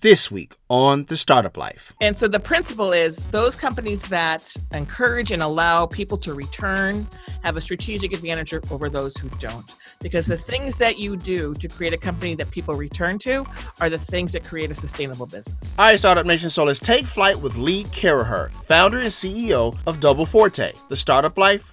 this week on The Startup Life. And so the principle is those companies that encourage and allow people to return have a strategic advantage over those who don't. Because the things that you do to create a company that people return to are the things that create a sustainable business. All right, Startup Nation, so let's take flight with Lee Caraher, founder and CEO of Double Forte. The Startup Life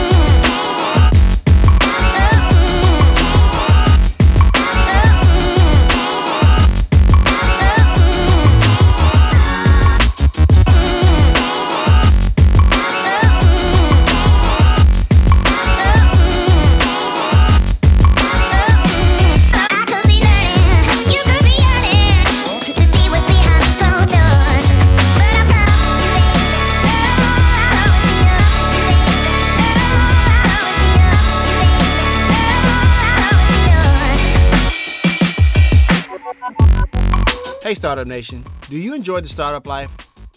Hey, Startup Nation. Do you enjoy the startup life?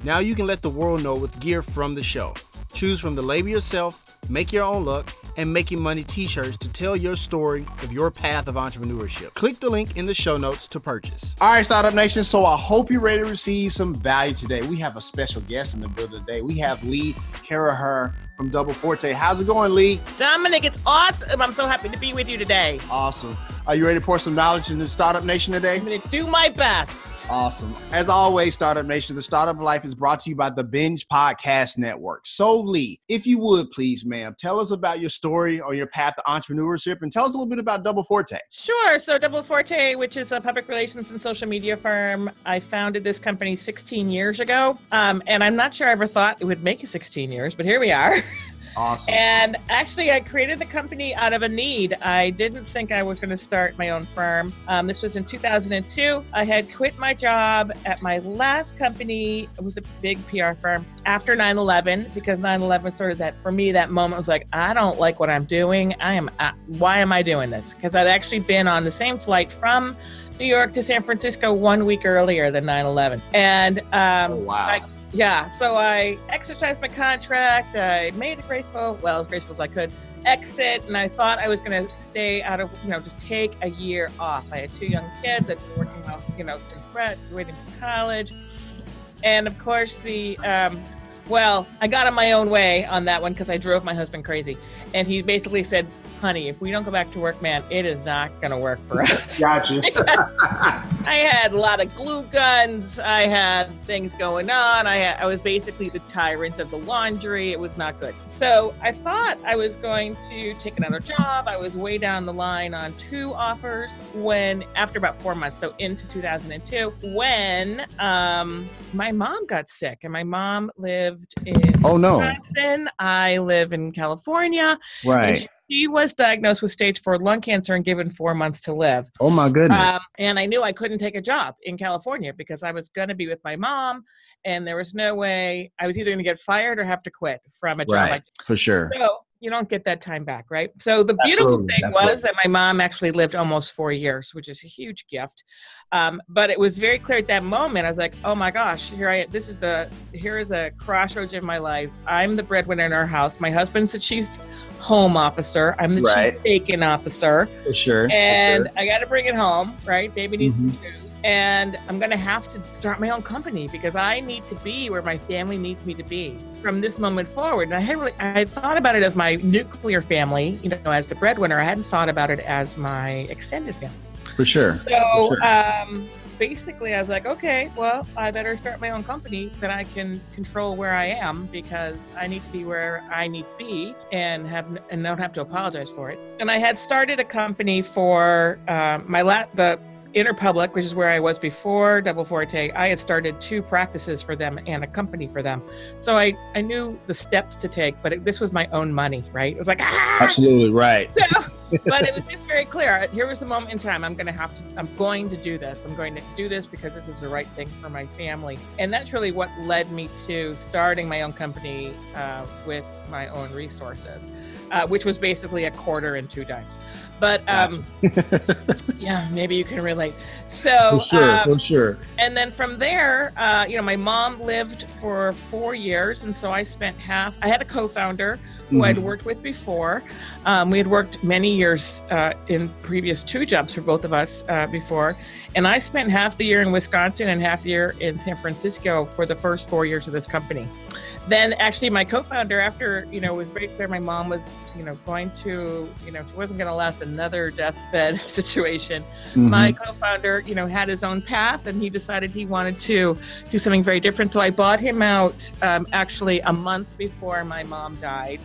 Now you can let the world know with gear from the show. Choose from the label yourself, make your own look, and making money t shirts to tell your story of your path of entrepreneurship. Click the link in the show notes to purchase. All right, Startup Nation. So I hope you're ready to receive some value today. We have a special guest in the building today. We have Lee Caraher from Double Forte. How's it going, Lee? Dominic, it's awesome. I'm so happy to be with you today. Awesome. Are you ready to pour some knowledge into Startup Nation today? I'm going to do my best. Awesome. As always, Startup Nation, the Startup Life is brought to you by the Binge Podcast Network. So, Lee, if you would please, ma'am, tell us about your story or your path to entrepreneurship and tell us a little bit about Double Forte. Sure. So, Double Forte, which is a public relations and social media firm, I founded this company 16 years ago. Um, and I'm not sure I ever thought it would make it 16 years, but here we are. Awesome. And actually, I created the company out of a need. I didn't think I was going to start my own firm. Um, this was in 2002. I had quit my job at my last company. It was a big PR firm after 9 11 because 9 11 sort of that, for me, that moment was like, I don't like what I'm doing. I am, uh, why am I doing this? Because I'd actually been on the same flight from New York to San Francisco one week earlier than 9 11. And um, oh, wow. I, yeah, so I exercised my contract. I made a graceful, well, as graceful as I could, exit, and I thought I was going to stay out of, you know, just take a year off. I had two young kids. I've been working, out, you know, since graduating from college, and of course the, um, well, I got in my own way on that one because I drove my husband crazy, and he basically said, honey, if we don't go back to work, man, it is not going to work for us. Gotcha. I had a lot of glue guns. I had things going on. I had, I was basically the tyrant of the laundry. It was not good. So I thought I was going to take another job. I was way down the line on two offers when, after about four months, so into 2002, when um, my mom got sick, and my mom lived in oh no, Wisconsin. I live in California. Right she was diagnosed with stage four lung cancer and given four months to live. Oh my goodness. Um, and I knew I couldn't take a job in California because I was going to be with my mom and there was no way I was either going to get fired or have to quit from a job. Right, for sure. So you don't get that time back, right? So the beautiful absolutely, thing absolutely. was that my mom actually lived almost four years, which is a huge gift. Um, but it was very clear at that moment. I was like, oh my gosh, here I am. This is the here is a crossroads in my life. I'm the breadwinner in our house. My husband's the chief home officer. I'm the right. chief bacon officer. For sure. And for sure. I got to bring it home, right? Baby needs mm-hmm. some shoes. And I'm going to have to start my own company because I need to be where my family needs me to be from this moment forward. And I had really, I had thought about it as my nuclear family, you know, as the breadwinner. I hadn't thought about it as my extended family. For sure. So, for sure. Um, basically I was like, okay, well, I better start my own company that I can control where I am because I need to be where I need to be and have and don't have to apologize for it. And I had started a company for uh, my la- the Interpublic, which is where I was before Double Forte, I had started two practices for them and a company for them. So I, I knew the steps to take, but it, this was my own money, right? It was like, ah! Absolutely, right. So, but it was just very clear. Here was the moment in time. I'm going to have to, I'm going to do this. I'm going to do this because this is the right thing for my family. And that's really what led me to starting my own company uh, with my own resources, uh, which was basically a quarter and two dimes. But um, yeah, maybe you can relate. So for sure, um, for sure. and then from there, uh, you know, my mom lived for four years, and so I spent half. I had a co-founder who I'd Mhm. worked with before. Um, we had worked many years uh, in previous two jobs for both of us uh, before, and I spent half the year in Wisconsin and half the year in San Francisco for the first four years of this company. Then, actually, my co-founder, after you know, it was very clear my mom was, you know, going to, you know, she wasn't going to last another deathbed situation. My Mhm. co-founder you know had his own path and he decided he wanted to do something very different. So i bought him out um, actually a month before my mom died.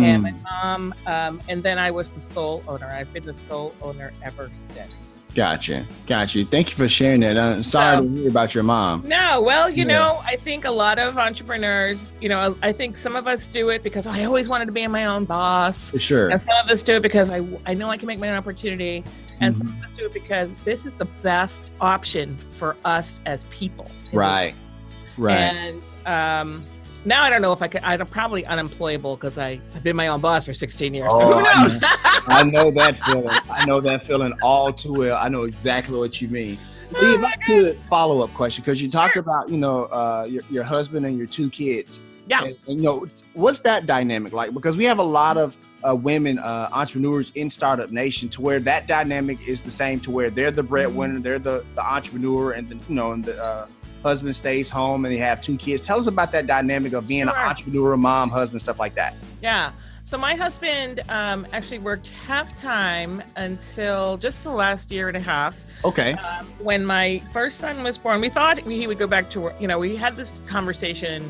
And my Mm, mom um, and then i was the sole owner. I've been the sole owner ever since Gotcha, gotcha. Thank you for sharing that. Uh, sorry So- to hear about your mom. no well you Yeah. know i think a lot of entrepreneurs you know i think some of us do it because i always wanted to be my own boss For sure. and some of us do it because I, I know I can make my own opportunity. And some Mm-hmm. of us do it because this is the best option for us as people. Right. Right. And um, now I don't know if I could, I'm probably unemployable because I've been my own boss for 16 years. so Oh, who I knows? I know that feeling. I know that feeling all too well. I know exactly what you mean. Oh if I could follow up question, because you talked about you know uh, your your husband and your two kids. Yeah. And, and, you know what's that dynamic like? Because we have a lot of uh, women uh, entrepreneurs in Startup Nation, to where that dynamic is the same, to where they're the breadwinner, they're the, the entrepreneur, and the you know and the uh, husband stays home and they have two kids. Tell us about that dynamic of being Sure. an entrepreneur, mom, husband, stuff like that. Yeah. So my husband um, actually worked half time until just the last year and a half. Okay. Um, when my first son was born, we thought he would go back to work. You know, we had this conversation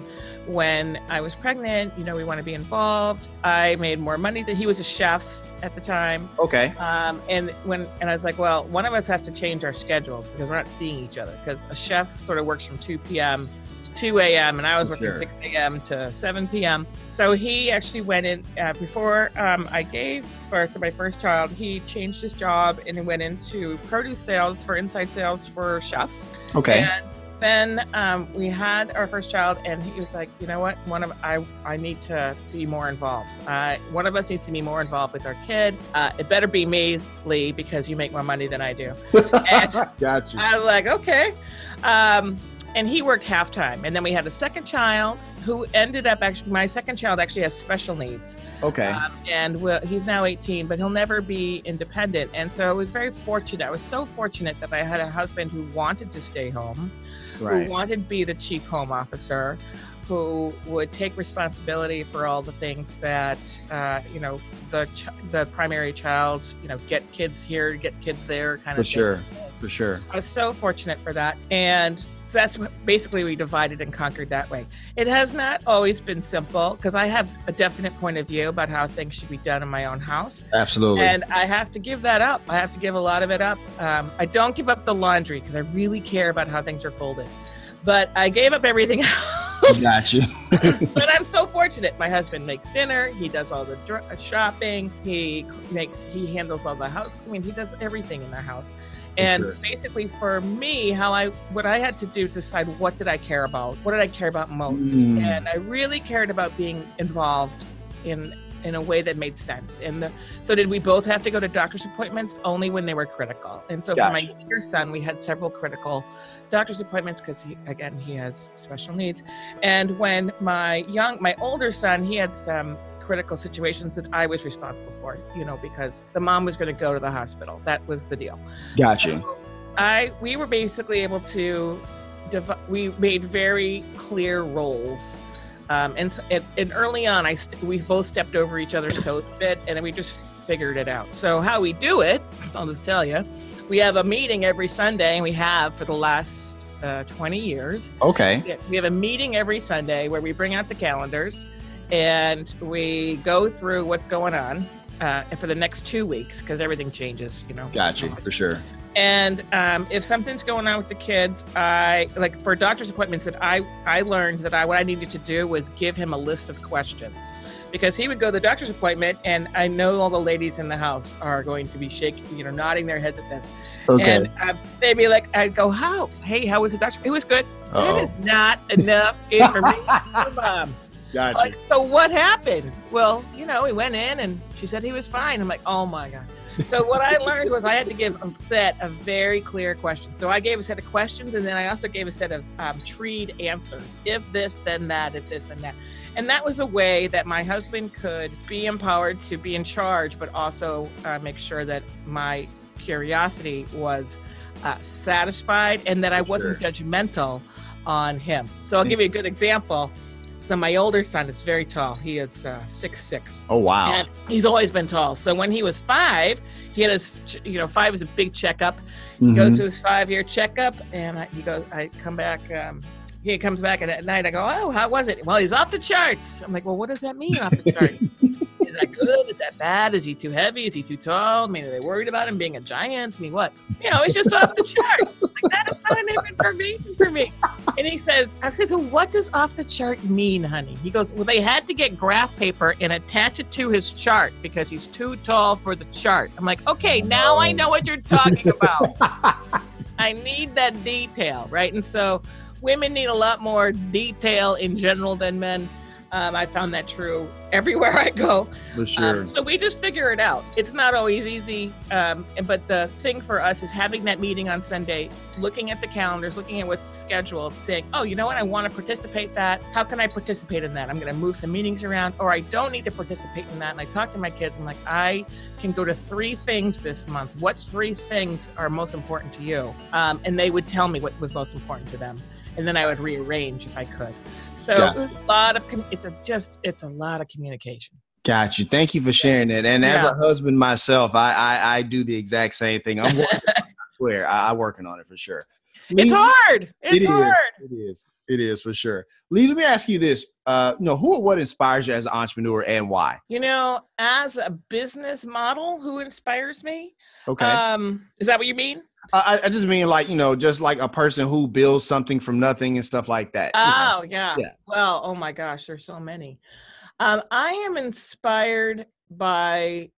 when I was pregnant. You know, we want to be involved. I made more money than he was a chef at the time. Okay. Um, and when and I was like, well, one of us has to change our schedules because we're not seeing each other. Because a chef sort of works from 2 p.m. to 2 a.m. and I was working Sure. 6 a.m. to 7 p.m. So he actually went in uh, before um, I gave birth to my first child. He changed his job and he went into produce sales for inside sales for chefs. Okay. And then um, we had our first child, and he was like, "You know what? One of I I need to be more involved. Uh, one of us needs to be more involved with our kid. Uh, it better be me, Lee, because you make more money than I do." And Got. I was like, "Okay." Um, and he worked half time, and then we had a second child who ended up actually. My second child actually has special needs. Okay. Um, and well, he's now 18, but he'll never be independent. And so I was very fortunate. I was so fortunate that I had a husband who wanted to stay home, right. who wanted to be the chief home officer, who would take responsibility for all the things that, uh, you know, the ch- the primary child, you know, get kids here, get kids there, kind For of sure. For sure. I was so fortunate for that. And that's basically we divided and conquered that way. It has not always been simple because I have a definite point of view about how things should be done in my own house. Absolutely. And I have to give that up. I have to give a lot of it up. Um, I don't give up the laundry because I really care about how things are folded. But I gave up everything else. Got you. but I'm so fortunate. My husband makes dinner. He does all the dr- uh, shopping. He makes. He handles all the house cleaning. He does everything in the house. And sure. basically, for me, how I what I had to do decide what did I care about, what did I care about most, Mm. and I really cared about being involved in in a way that made sense. And the, so, did we both have to go to doctor's appointments only when they were critical? And so, for my younger son, we had several critical doctor's appointments because he again he has special needs. And when my young, my older son, he had some critical situations that I was responsible for, you know, because the mom was going to go to the hospital. That was the deal. Gotcha. So I we were basically able to div- we made very clear roles. Um, and, and and early on, I st- we both stepped over each other's toes a bit, and then we just figured it out. So how we do it, I'll just tell you. We have a meeting every Sunday, and we have for the last uh, 20 years. Okay. We have a meeting every Sunday where we bring out the calendars and we go through what's going on uh, for the next two weeks because everything changes, you know. Got you. For sure. And um, if something's going on with the kids, I like for doctor's appointments that I I learned that I what I needed to do was give him a list of questions because he would go to the doctor's appointment and I know all the ladies in the house are going to be shaking, you know, nodding their heads at this. Okay. And uh, they'd be like, I'd go, how? Hey, how was the doctor? It was good. Uh-oh. That is not enough information for mom. Got Like, so what happened? Well, you know, he went in and she said he was fine. I'm like, oh my God. So what I learned was I had to give a set of very clear questions. So I gave a set of questions, and then I also gave a set of um, treed answers. If this, then that. If this, and that. And that was a way that my husband could be empowered to be in charge, but also uh, make sure that my curiosity was uh, satisfied and that I wasn't judgmental on him. So I'll give you a good example. So my older son is very tall. He is uh, six six. Oh wow. And he's always been tall. So when he was five, he had his, you know, five is a big checkup. He Mhm. goes to his five year checkup, and I, he goes, I come back. Um, he comes back, and at night I go, oh, how was it? Well, he's off the charts. I'm like, well, what does that mean, off the charts? Is that good? Is that bad? Is he too heavy? Is he too tall? I mean, are they worried about him being a giant? I mean, what? You know, he's just off the charts. Like, that is not enough information for me. And he said, I said, so what does off the chart mean, honey? He goes, well, they had to get graph paper and attach it to his chart because he's too tall for the chart. I'm like, okay, now I know what you're talking about. I need that detail, right? And so women need a lot more detail in general than men. Um, I found that true everywhere I go. For Um, sure. so we just figure it out. It's not always easy, um, but the thing for us is having that meeting on Sunday, looking at the calendars, looking at what's scheduled, saying, "Oh, you know what? I want to participate. That how can I participate in that? I'm going to move some meetings around, or I don't need to participate in that." And I talk to my kids. I'm like, "I can go to three things this month. What three things are most important to you?" Um, and they would tell me what was most important to them, and then I would rearrange if I could. So Yeah. a lot of com- it's a just it's a lot of communication. Got you. Thank you for sharing that. And as Yeah. a husband myself, I, I I do the exact same thing. I'm working on it, I swear. I, I'm working on it for sure. It's hard. It's it is. hard. It is. It is for sure. Lee, let me ask you this. Uh, you know, who or what inspires you as an entrepreneur and why? You know, as a business model, who inspires me? Okay. Um, is that what you mean? I, I just mean like, you know, just like a person who builds something from nothing and stuff like that. Oh, yeah. Yeah. Well, oh my gosh, there's so many. Um, I am inspired by,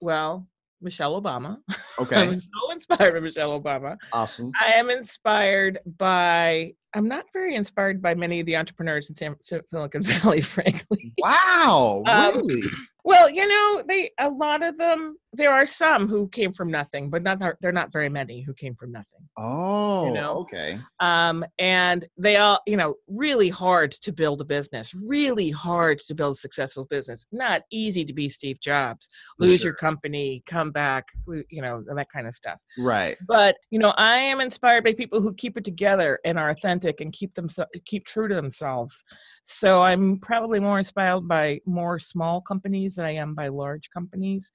well, Michelle Obama. Okay. I'm so inspired by Michelle Obama. awesome. I am inspired by. I'm not very inspired by many of the entrepreneurs in San, Silicon Valley, frankly. Wow. Um, really? Well, you know, they a lot of them. There are some who came from nothing, but not they're not very many who came from nothing. Oh, you know, okay. Um, and they all, you know, really hard to build a business. Really hard to build a successful business. Not easy to be Steve Jobs. Lose your company, come back, you know, that kind of stuff. Right. But you know, I am inspired by people who keep it together and are authentic and keep them keep true to themselves. So I'm probably more inspired by more small companies than I am by large companies.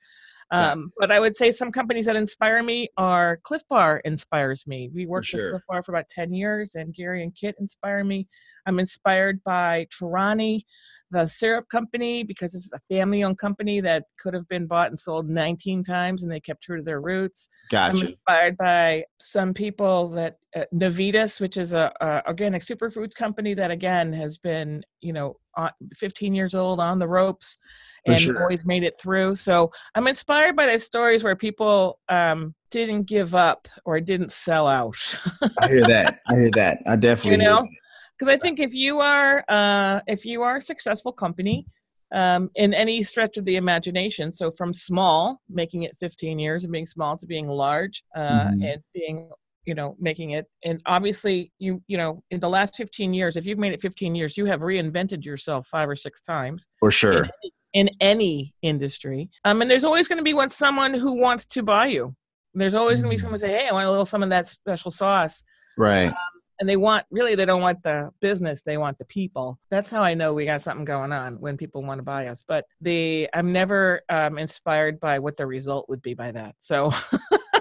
Um, but I would say some companies that inspire me are Clif Bar inspires me. We worked sure. with Clif Bar for about 10 years and Gary and Kit inspire me. I'm inspired by Torani, the syrup company, because this is a family owned company that could have been bought and sold 19 times and they kept true to their roots. Gotcha. I'm inspired by some people that uh, Navitas, which is a, a organic superfoods company that again has been, you know, 15 years old on the ropes and sure. always made it through. So I'm inspired by those stories where people um, didn't give up or didn't sell out. I hear that. I hear that. I definitely hear know? Because I think if you are uh, if you are a successful company um, in any stretch of the imagination, so from small, making it 15 years and being small to being large uh, Mhm. and being you know making it and obviously you you know in the last 15 years if you've made it 15 years you have reinvented yourself five or six times For sure. in, in any industry um and there's always going to be one someone who wants to buy you there's always going to be Mhm. someone say hey i want a little some of that special sauce Right. And they want really they don't want the business they want the people that's how i know we got something going on when people want to buy us but the i'm never um, inspired by what the result would be by that so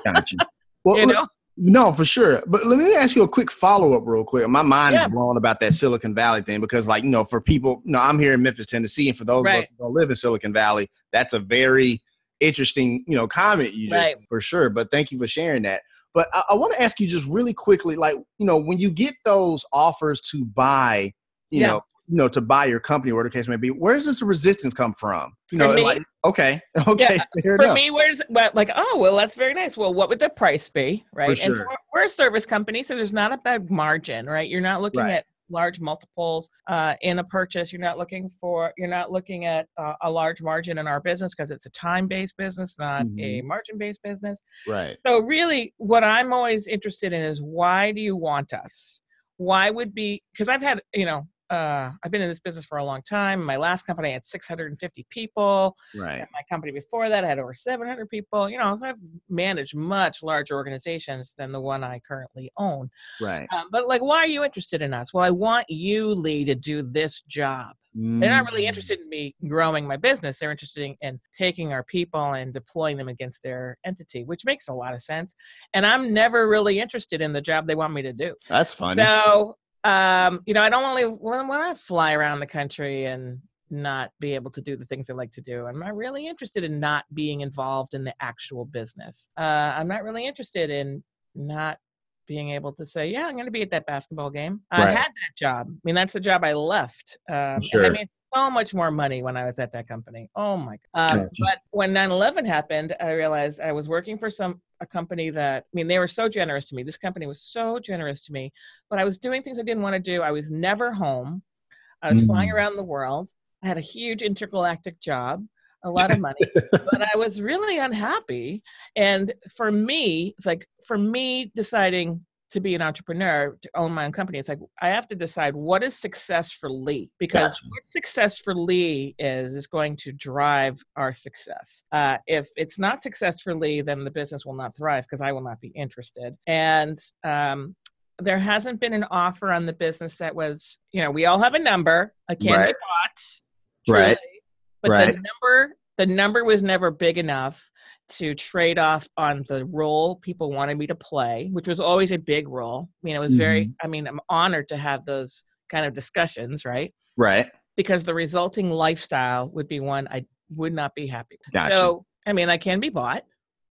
Gotcha. Well, you know No, for sure. But let me ask you a quick follow up, real quick. My mind Yeah. is blown about that Silicon Valley thing because, like, you know, for people, you know, I'm here in Memphis, Tennessee, and for those of us who don't live in Silicon Valley, that's a very interesting, you know, comment you just Right. for sure. But thank you for sharing that. But I, I want to ask you just really quickly, like, you know, when you get those offers to buy, you Yeah. know, you know, to buy your company, whatever the case may be, where does this resistance come from? You For know, me? like, okay, okay, fair for me where's well, like oh well that's very nice well what would the price be right and sure. we're, we're a service company so there's not a bad margin right you're not looking Right. at large multiples uh, in a purchase. You're not looking for. You're not looking at uh, a large margin in our business because it's a time-based business, not a margin-based business. Right. So really, what I'm always interested in is why do you want us? Why would be because I've had you know uh, I've been in this business for a long time. My last company I had 650 people. Right. At my company before that I had over 700 people. You know, so I've managed much larger organizations than the one I currently own. Right. Um, but like, why are you interested in us? Well, I want you, Lee, to do this job. They're not really Mm. interested in me growing my business. They're interested in, in taking our people and deploying them against their entity, which makes a lot of sense. And I'm never really interested in the job they want me to do. That's funny. So, um, you know, I don't only want to fly around the country and not be able to do the things I like to do. I'm not really interested in not being involved in the actual business. Uh, I'm not really interested in not being able to say, yeah, I'm going to be at that basketball game. I had that job. I mean, that's the job I left. Um, and Sure. I made so much more money when I was at that company. Oh my God. Um, Gotcha. But when 9/11 happened, I realized I was working for some a company that I mean they were so generous to me. This company was so generous to me, but I was doing things I didn't want to do. I was never home. I was flying Mm. around the world. I had a huge intergalactic job, a lot of money, but I was really unhappy. And for me, it's like for me deciding to be an entrepreneur, to own my own company, it's like I have to decide what is success for Lee because what success for Lee is is going to drive our success. Uh, if it's not success for Lee, then the business will not thrive because I will not be interested. And um, there hasn't been an offer on the business that was, you know, we all have a number. a can't Right. be bought. Right. truly, But Right. the number, the number was never big enough to trade off on the role people wanted me to play, which was always a big role. I mean, it was very, mm-hmm. I mean, I'm honored to have those kind of discussions, right? Right. Because the resulting lifestyle would be one I would not be happy. Gotcha. So, I mean, I can be bought,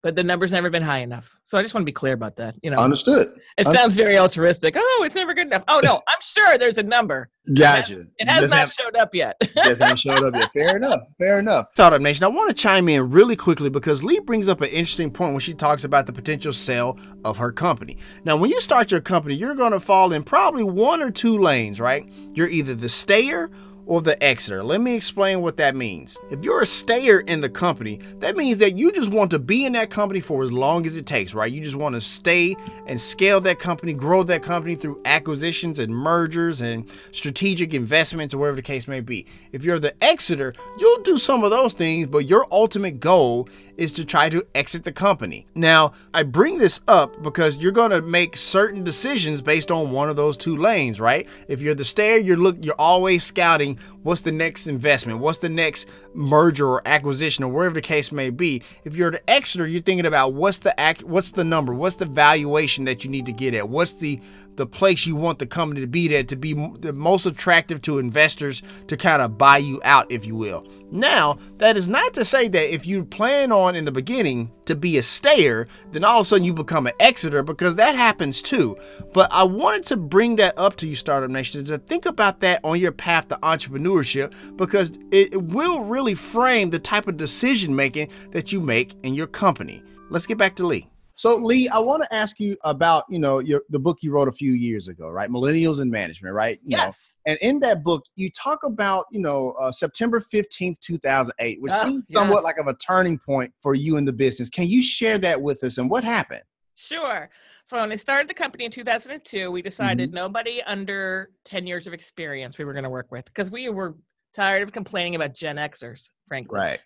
but the number's never been high enough. So I just want to be clear about that. You know, Understood. it un- sounds very altruistic. Oh, it's never good enough. Oh no, I'm sure there's a number. Gotcha. It has Doesn't not have- showed up yet. Just haven't showed up yet. Fair enough. Fair enough. Startup Nation, I want to chime in really quickly because Lee brings up an interesting point when she talks about the potential sale of her company. Now, when you start your company, you're going to fall in probably one or two lanes, right? You're either the stayer or the exeter. Let me explain what that means. If you're a stayer in the company, that means that you just want to be in that company for as long as it takes, right? You just want to stay and scale that company, grow that company through acquisitions and mergers and strategic investments or whatever the case may be. If you're the exeter, you'll do some of those things, but your ultimate goal is to try to exit the company. Now, I bring this up because you're going to make certain decisions based on one of those two lanes, right? If you're the stayer, you're look you're always scouting what's the next investment, what's the next merger or acquisition or wherever the case may be. If you're the exeter, you're thinking about what's the act what's the number, what's the valuation that you need to get at, what's the the place you want the company to be there to be the most attractive to investors to kind of buy you out, if you will. Now, that is not to say that if you plan on in the beginning to be a stayer, then all of a sudden you become an exeter because that happens too. But I wanted to bring that up to you, Startup Nation, to think about that on your path to entrepreneurship because it it will really frame the type of decision making that you make in your company. Let's get back to Lee. So Lee, I want to ask you about, you know, your the book you wrote a few years ago, right? Millennials in Management, right? You know, yes. and in that book, you talk about, you know, uh, September 15th, 2008, which Oh, seems yes. somewhat like of a turning point for you in the business. Can you share that with us and what happened? Sure. So when I started the company in 2002, we decided Mm-hmm. nobody under 10 years of experience we were going to work with because we were tired of complaining about Gen Xers, frankly. Right.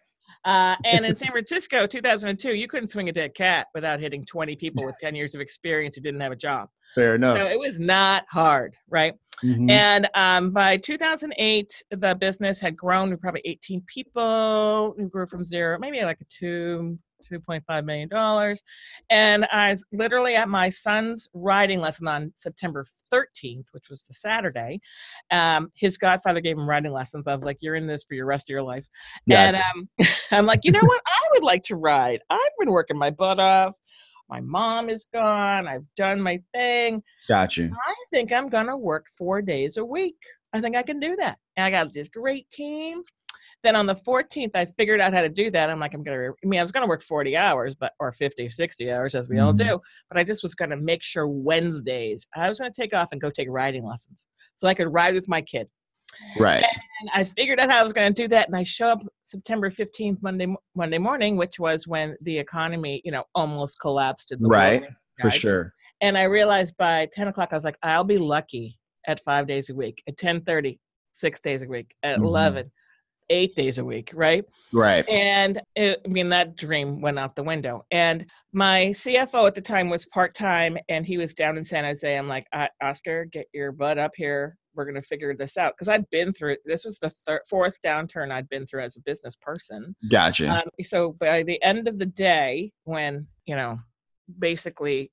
Uh, and in San Francisco, 2002, you couldn't swing a dead cat without hitting 20 people with 10 years of experience who didn't have a job. Fair enough. So it was not hard, right? Mhm. And um, by 2008, the business had grown to probably 18 people. We grew from zero, maybe like a two, $2.5 million. And I was literally at my son's riding lesson on September 13th, which was the Saturday. Um, his godfather gave him riding lessons. I was like, You're in this for your rest of your life. And um, I'm like, You know what? I would like to ride. I've been working my butt off. My mom is gone. I've done my thing. Got you. I think I'm gonna work four days a week. I think I can do that. And I got this great team. Then on the 14th, I figured out how to do that. I'm like, I'm going to, I mean, I was going to work 40 hours, but, or 50, 60 hours as we all Mhm. do. But I just was going to make sure Wednesdays, I was going to take off and go take riding lessons so I could ride with my kid. Right. And I figured out how I was going to do that. And I show up September 15th, Monday, Monday morning, which was when the economy, you know, almost collapsed. In the Right. For sure. And I realized by 10 o'clock, I was like, I'll be lucky at five days a week, at 10:30, six days a week, at Mhm. 11, eight days a week, right? Right. And it, I mean, that dream went out the window. And my CFO at the time was part time and he was down in San Jose. I'm like, "Uh, Oscar, get your butt up here. We're going to figure this out. Because I'd been through. This was the third, fourth downturn I'd been through as a business person. Gotcha. Um, so by the end of the day, when, you know, basically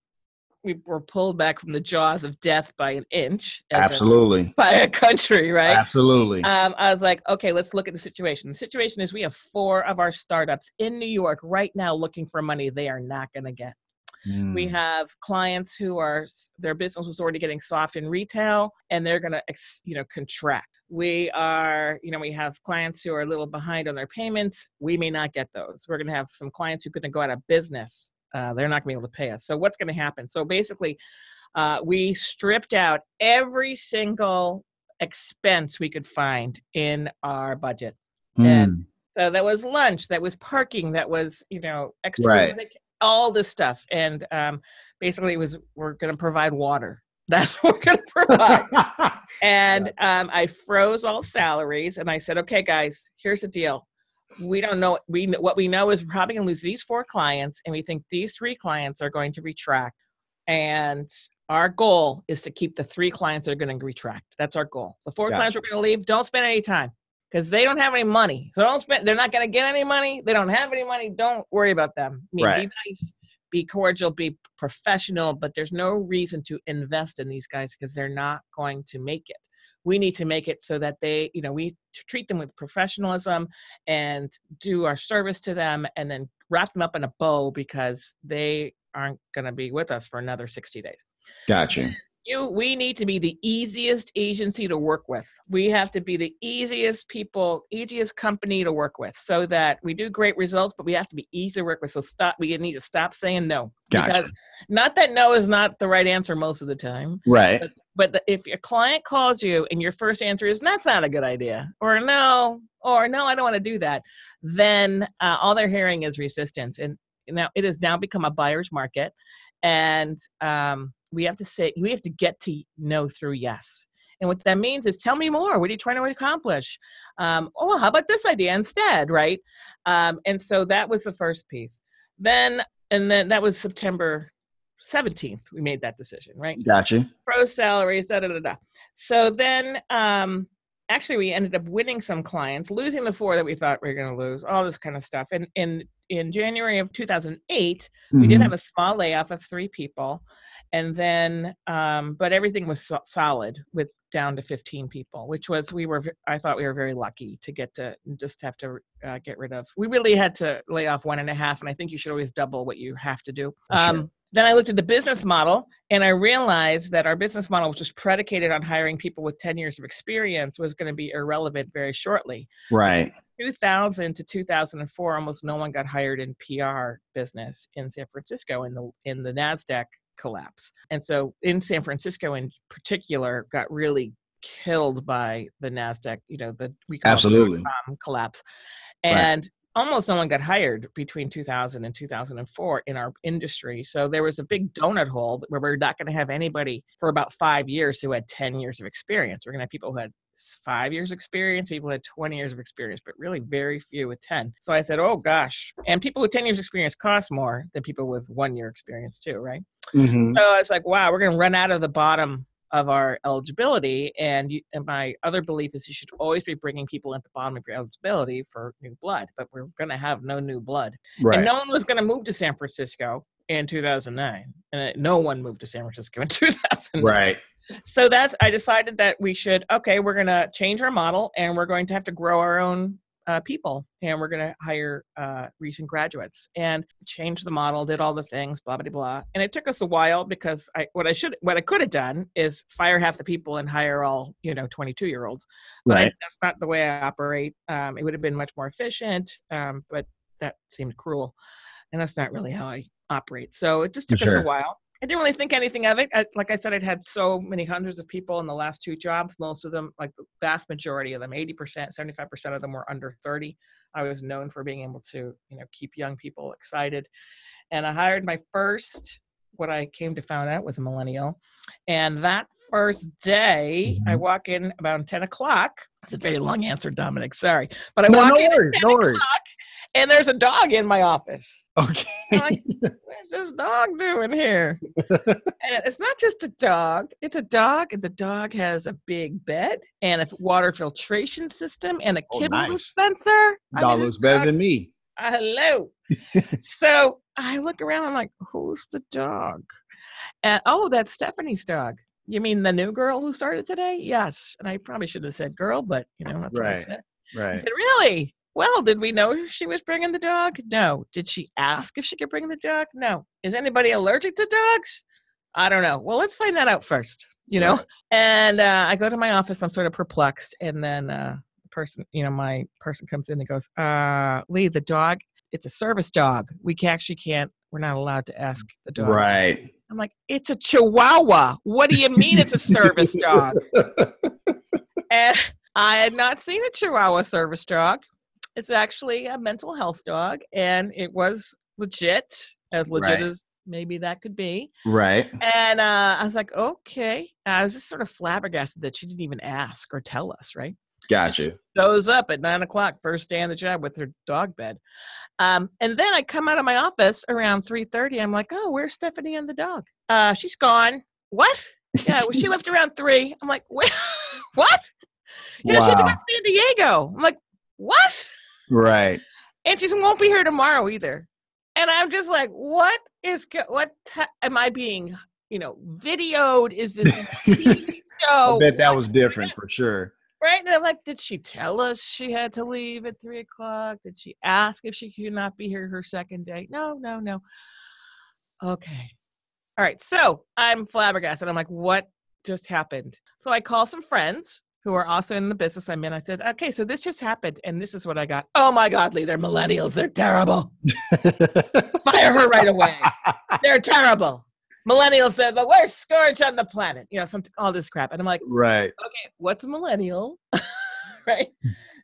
we were pulled back from the jaws of death by an inch, Absolutely. by a country, right? Absolutely. Um, I was like, okay, let's look at the situation. The situation is we have four of our startups in New York right now looking for money they are not going to get. We Mm. have clients who are their business was already getting soft in retail and they're going to you know contract. We are, you know, we have clients who are a little behind on their payments. We may not get those. We're going to have some clients who couldn't go out of business. Uh, they're not going to be able to pay us. So what's going to happen? So basically, uh, we stripped out every single expense we could find in our budget. and- Mm. So that was lunch, that was parking, that was you know extra, Right. vac- all this stuff, and um, basically it was we're going to provide water. That's what we're going to provide. and um, I froze all salaries, and I said, okay, guys, here's the deal. We don't know. We what we know is we're probably going to lose these four clients, and we think these three clients are going to retract. And our goal is to keep the three clients that are going to retract. That's our goal. The four Gotcha. clients we're going to leave, don't spend any time because they don't have any money. So don't spend. They're not going to get any money. They don't have any money. Don't worry about them. I mean, Right. Be nice, be cordial, be professional. But there's no reason to invest in these guys because they're not going to make it. We need to make it so that they, you know, we treat them with professionalism and do our service to them, and then wrap them up in a bow because they aren't going to be with us for another 60 days Gotcha. You we need to be the easiest agency to work with. We have to be the easiest people easiest company to work with so that we do great results but we have to be easy to work with. So stop we need to stop saying no. Gotcha. because not that no is not the right answer most of the time Right. but the, if your client calls you and your first answer is that's not a good idea or no or no i don't want to do that then uh, all they're hearing is resistance. And now it has now become a buyer's market. And um, we have to say we have to get to no through yes and what that means is tell me more what are you trying to accomplish um, oh well, how about this idea instead right um, and so that was the first piece then and then that was september 17th we made that decision right Gotcha. pro salaries, da da da da. So then, um, actually, we ended up winning some clients, losing the four that we thought we were going to lose, all this kind of stuff. And in in January of 2008, we did Mhm. have a small layoff of three people, and then, um, but everything was so- solid with down to 15 people, which was we were. I thought we were very lucky to get to just have to uh, get rid of. We really had to lay off one and a half, and I think you should always double what you have to do. For sure. Um, then I looked at the business model and I realized that our business model, which was predicated on hiring people with 10 years of experience, was going to be irrelevant very shortly. Right. 2000 to 2004, almost no one got hired in PR business in San Francisco in the in the Nasdaq collapse. And so in San Francisco in particular got really killed by the Nasdaq, you know, the we call it the Absolutely. dot-com collapse. Right. And almost no one got hired between 2000 and 2004 in our industry. So there was a big donut hole where we're not going to have anybody for about five years who had 10 years of experience. We're going to have people who had five years experience, people had 20 years of experience, but really very few with 10. So I said, oh gosh. And people with 10 years experience cost more than people with one year experience too, right? Mhm. So I was like, wow, we're going to run out of the bottom of our eligibility. And, you, and my other belief is you should always be bringing people at the bottom of your eligibility for new blood, but we're going to have no new blood. Right. And no one was going to move to San Francisco in 2009. And uh, no one moved to San Francisco in 2009. Right. So that's, I decided that we should, okay, we're going to change our model and we're going to have to grow our own uh, people and we're going to hire uh, recent graduates and change the model, did all the things, blah, blah, blah. And it took us a while because I, what I should, what I could have done is fire half the people and hire all, you know, 22 year olds. But I, that's not the way I operate. Um, it would have been much more efficient, um, but that seemed cruel. And that's not really how I operate. So it just took us a while. I didn't really think anything of it. I, like I said, I'd had so many hundreds of people in the last two jobs. Most of them, like the vast majority of them, 80%, 75% of them were under 30. I was known for being able to, you know, keep young people excited. And I hired my first, what I came to find out was a millennial. And that first day, I Mhm. walk in about 10 o'clock. It's a very long answer, Dominic. Sorry. But I No, walk no in at worries. 10 No worries. o'clock, and there's a dog in my office. Okay. Like, What's this dog doing here? and it's not just a dog, it's a dog, and the dog has a big bed and a water filtration system and a Oh, kibble nice. dispenser. I Dog mean, looks better dog- than me. uh, hello. so I look around, I'm like, who's the dog? And oh, that's Stephanie's dog. You mean the new girl who started today? Yes. And I probably should have said girl, but you know, that's what I Right. said. I Right. said, Really? Well, did we know she was bringing the dog? No. Did she ask if she could bring the dog? No. Is anybody allergic to dogs? I don't know. Well, let's find that out first, you know? And uh, I go to my office. I'm sort of perplexed. And then uh, person, you know, my person comes in and goes, uh, Lee, the dog, it's a service dog. We actually can't, we're not allowed to ask the dog. Right. I'm like, it's a chihuahua. What do you mean it's a service dog? And I had not seen a Chihuahua service dog. It's actually a mental health dog, and it was legit, as legit Right. as maybe that could be. Right. And uh, I was like, okay. And I was just sort of flabbergasted that she didn't even ask or tell us, right? Got Gotcha. Shows up at nine o'clock, first day on the job with her dog bed. Um, and then I come out of my office around three thirty. I'm like, oh, where's Stephanie and the dog? Uh, she's gone. What? Yeah, well, she left around three. I'm like, Wait, what? You know, she had to go to San Diego. I'm like, what? Right. And she won't be here tomorrow either. And I'm just like, what is what ti- am I being, you know, videoed? Is this a TV I bet that was different for sure. right? And I'm like, did she tell us she had to leave at three o'clock? Did she ask if she could not be here her second day? No, no, no. Okay. All right. So I'm flabbergasted. I'm like, what just happened? So I call some friends who are also in the business I'm in. I said, okay, so this just happened, and this is what I got. Oh my God, Lee, they're millennials. They're terrible. Fire her right away. They're terrible. Millennials, they're the worst scourge on the planet. You know, something, all this crap. And I'm like, right. okay, what's a millennial? right.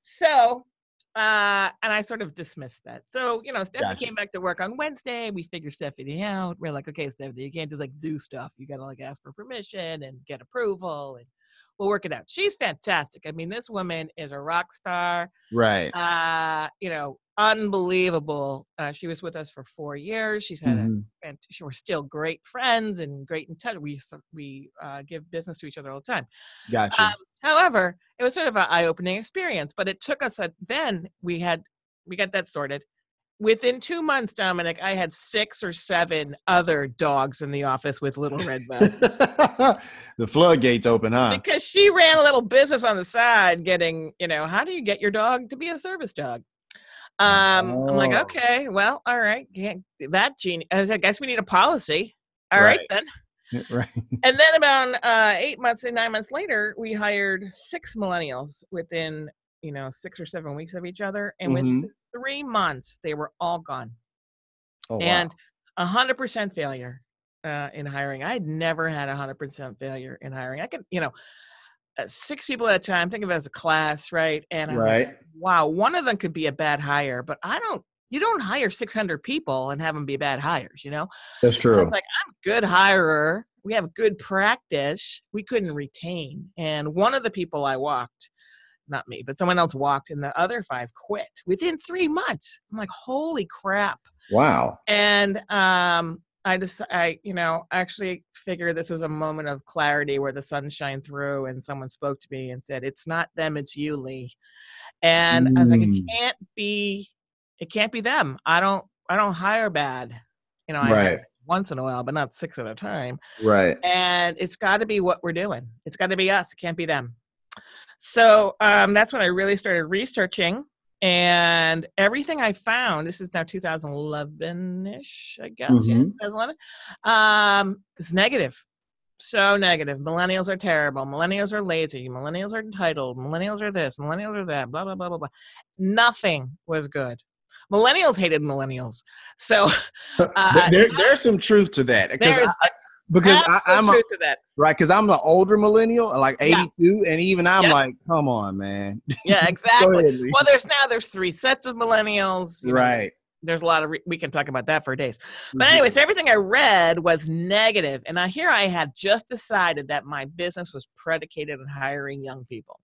So, uh, and I sort of dismissed that. So, you know, Stephanie Gotcha. came back to work on Wednesday. We figured Stephanie out. We're like, okay, Stephanie, you can't just like do stuff. You got to like ask for permission and get approval and we'll work it out. She's fantastic. I mean, this woman is a rock star Right. uh, you know, unbelievable. Uh, she was with us for four years. She's had Mhm. a, and we're still great friends and great in touch. We we uh, give business to each other all the time. Gotcha. Um, however, it was sort of an eye-opening experience, but it took us a. Then we had we got that sorted. Within two months, Dominic, I had six or seven other dogs in the office with little red vests. the floodgates open, huh? because she ran a little business on the side getting you know how do you get your dog to be a service dog um i'm like Oh. okay well all right can't that genie i said, I guess we need a policy All right, Right. then right. and then about uh eight months and nine months later we hired six millennials within you know six or seven weeks of each other and Mhm. within three months they were all gone Oh, wow. and a hundred percent failure uh, in hiring. I had never had a hundred percent failure in hiring. I could, you know, uh, six people at a time. Think of it as a class, right? And I'm like, right. wow, one of them could be a bad hire, but I don't. You don't hire six hundred people and have them be bad hires. You know, That's true. was like, I'm a good hirer. We have good practice. We couldn't retain, and one of the people I walked. Not me, but someone else walked, and the other five quit within three months. I'm like, holy crap! wow. and um i just i you know actually figured this was a moment of clarity where the sun shined through and someone spoke to me and said it's not them it's you lee and i was like it Mm. can't be it can't be them i don't i don't hire bad you know i Right. once in a while but not six at a time Right. and it's got to be what we're doing. It's got to be us. It can't be them. So um, that's when I really started researching and everything I found, this is now 2011 ish, I guess, yeah, Mhm. 2011, um, is negative. So negative. Millennials are terrible. Millennials are lazy. Millennials are entitled. Millennials are this. Millennials are that. Blah blah blah blah blah. Nothing was good. Millennials hated millennials. So uh, there, there's some truth to that because I, because I, I'm a, to that. right because I'm an older millennial, like Yeah. 82, and even I'm Yeah. like, come on, man. Yeah, exactly. ahead, well, there's now there's three sets of millennials. you know, right. there's a lot of re- we can talk about that for days. But Mhm. anyway, so everything I read was negative, and I here I had just decided that my business was predicated on hiring young people.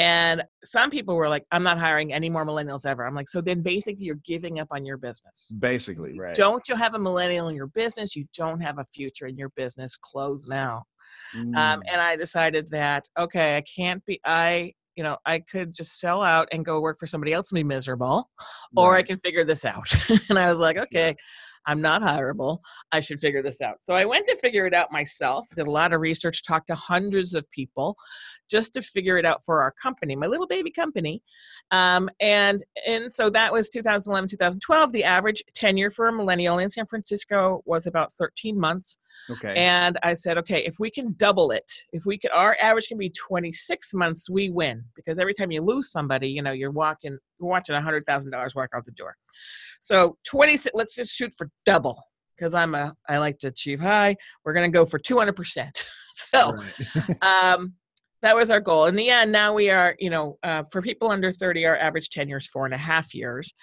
And some people were like, "I'm not hiring any more millennials ever." I'm like, "So then, basically, you're giving up on your business. basically right. Don't you have a millennial in your business? You don't have a future in your business. Close now." Mm. um, and I decided that okay, I can't be I you know I could just sell out and go work for somebody else and be miserable, or I can figure this out. and I was like, okay, I'm not hireable. I should figure this out. So I went to figure it out myself. Did a lot of research, talked to hundreds of people, just to figure it out for our company, my little baby company. Um, and and so that was 2011, 2012. The average tenure for a millennial in San Francisco was about 13 months. okay. And I said, okay, if we can double it, if we could, our average can be 26 months, we win. Because every time you lose somebody, you know, you're walking, you're watching $100,000 walk out the door. So 26, let's just shoot for double. Because I'm a, I like to achieve high. We're going to go for 200%. so, Right. um, that was our goal. In the end, now we are, you know, uh, for people under 30, our average tenure is four and a half years.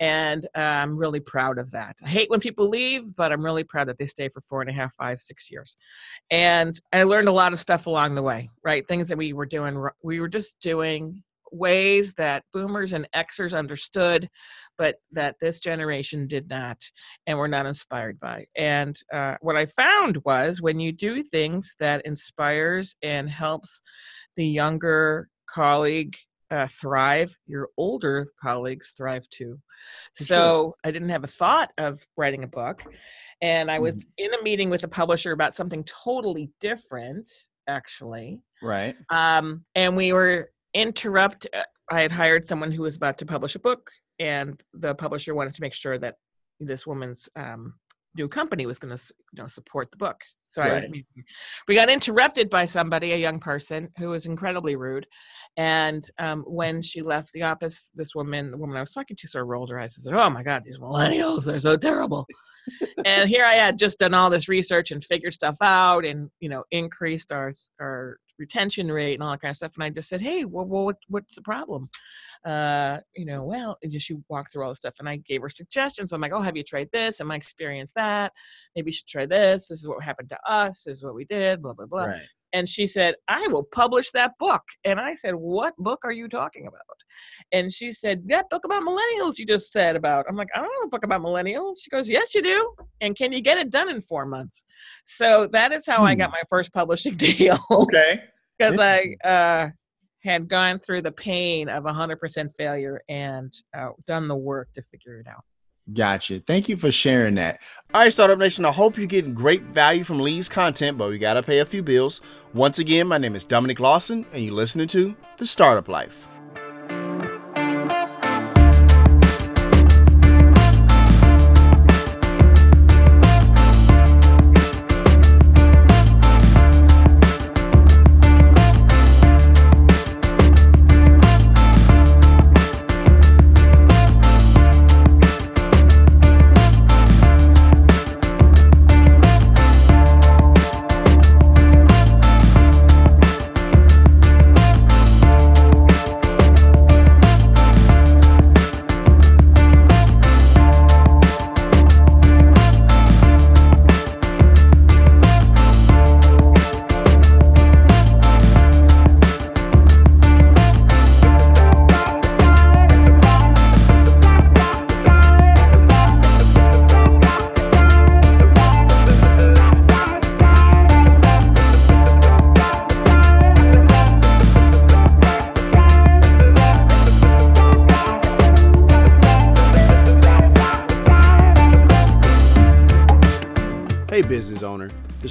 And uh, I'm really proud of that. I hate when people leave, but I'm really proud that they stay for four and a half, five, six years. And I learned a lot of stuff along the way, right? Things that we were doing, we were just doing ways that boomers and Xers understood, but that this generation did not and were not inspired by. And uh, what I found was when you do things that inspires and helps the younger colleague uh, thrive, your older colleagues thrive too. So I didn't have a thought of writing a book. And I was Mhm. in a meeting with a publisher about something totally different, actually right. um, and we were interrupt uh, i had hired someone who was about to publish a book and the publisher wanted to make sure that this woman's um, new company was going to you know support the book so I was, Right. meeting- we got interrupted by somebody a young person who was incredibly rude and um, when she left the office this woman the woman i was talking to sort of rolled her eyes and said oh my god these millennials they're so terrible and here I had just done all this research and figured stuff out, and you know, increased our our retention rate and all that kind of stuff. And I just said, "Hey, well, well what, what's the problem?" Uh, you know, well, and just she walked through all the stuff, and I gave her suggestions. I'm like, "Oh, have you tried this? And my experience that? Maybe you should try this. This is what happened to us. Is what we did. Blah blah blah." Right. And she said, I will publish that book. And I said, What book are you talking about? And she said, That book about millennials you just said about. I'm like, I don't know a book about millennials. She goes, Yes, you do. And can you get it done in four months? So that is how I got my first publishing deal Okay. because I uh, had gone through the pain of 100% failure and uh, done the work to figure it out. Gotcha. Thank you for sharing that. All right, Startup Nation, I hope you're getting great value from Lee's content, but we got to pay a few bills. Once again, my name is Dominic Lawson, and you're listening to The Startup Life.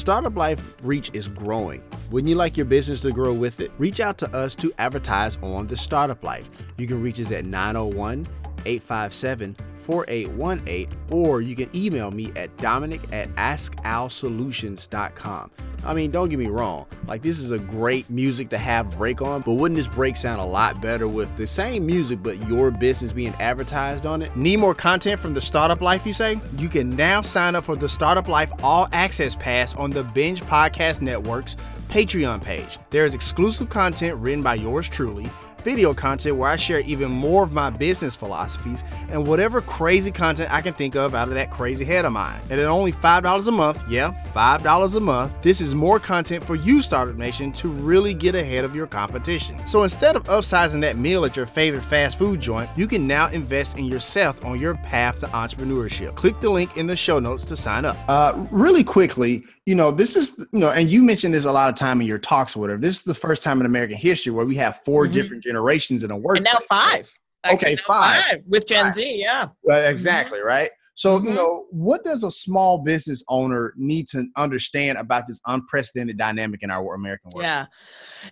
Startup Life reach is growing. Wouldn't you like your business to grow with it? Reach out to us to advertise on The Startup Life. You can reach us at 901 857 4818 or you can email me at dominic at askalsolutions.com. I mean, don't get me wrong, like this is a great music to have break on, but wouldn't this break sound a lot better with the same music but your business being advertised on it? Need more content from the Startup Life, you say? You can now sign up for the Startup Life All Access Pass on the Binge Podcast Network's Patreon page. There is exclusive content written by yours truly video content where I share even more of my business philosophies and whatever crazy content I can think of out of that crazy head of mine. And at only $5 a month, yeah, $5 a month, this is more content for you, Startup Nation, to really get ahead of your competition. So instead of upsizing that meal at your favorite fast food joint, you can now invest in yourself on your path to entrepreneurship. Click the link in the show notes to sign up. Uh, really quickly, you know, this is, you know, and you mentioned this a lot of time in your talks or whatever. This is the first time in American history where we have 4 Mhm. different generations in a work. and now five. Okay, now five. with Gen Five. Z. Yeah. exactly, right? So, you Mhm. know, what does a small business owner need to understand about this unprecedented dynamic in our American world? Yeah,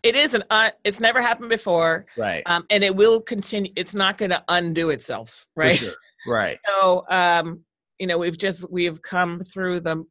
it is an. Uh, it's never happened before, Right. um, and it will continue. It's not going to undo itself, right? sure. Right. So, um, you know, we've just we've come through the,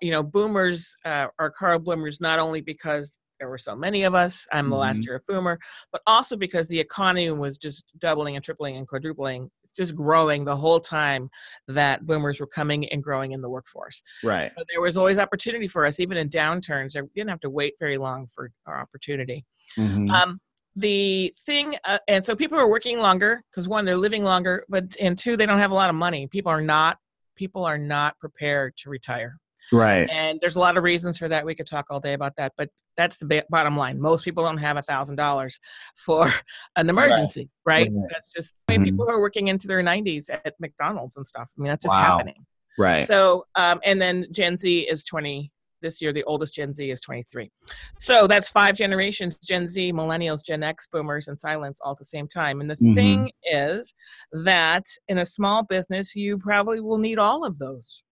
you know, boomers uh, are Carl boomers not only because there were so many of us. I'm the last Mhm. year of boomer, but also because the economy was just doubling and tripling and quadrupling, just growing the whole time that boomers were coming and growing in the workforce. Right. So there was always opportunity for us, even in downturns. We didn't have to wait very long for our opportunity. Mhm. Um, the thing, uh, and so people are working longer because one, they're living longer, but and two, they don't have a lot of money. People are not people are not prepared to retire, right. and there's a lot of reasons for that. We could talk all day about that, but that's the bottom line. Most people don't have a thousand dollars for an emergency, right? Right. That's just I mean, Mhm. people who are working into their 90s at McDonald's and stuff. I mean, that's just Wow. happening. Right. So, um, and then Gen Z is 20. This year, the oldest Gen Z is 23. So that's five generations Gen Z, Millennials, Gen X, Boomers, and Silents all at the same time. And the Mhm. thing is that in a small business, you probably will need all of those.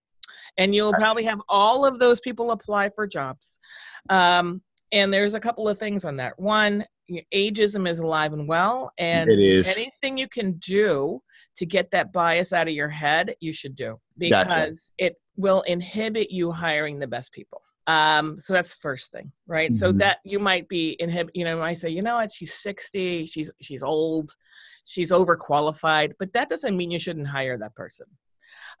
And you'll probably have all of those people apply for jobs. Um, and there's a couple of things on that. One, ageism is alive and well. And It is. anything you can do to get that bias out of your head, you should do Gotcha. because it will inhibit you hiring the best people. Um, so that's the first thing, right? So Mhm. that you might be inhibit, you know, I say, you know what, she's 60, she's she's old, she's overqualified, but that doesn't mean you shouldn't hire that person.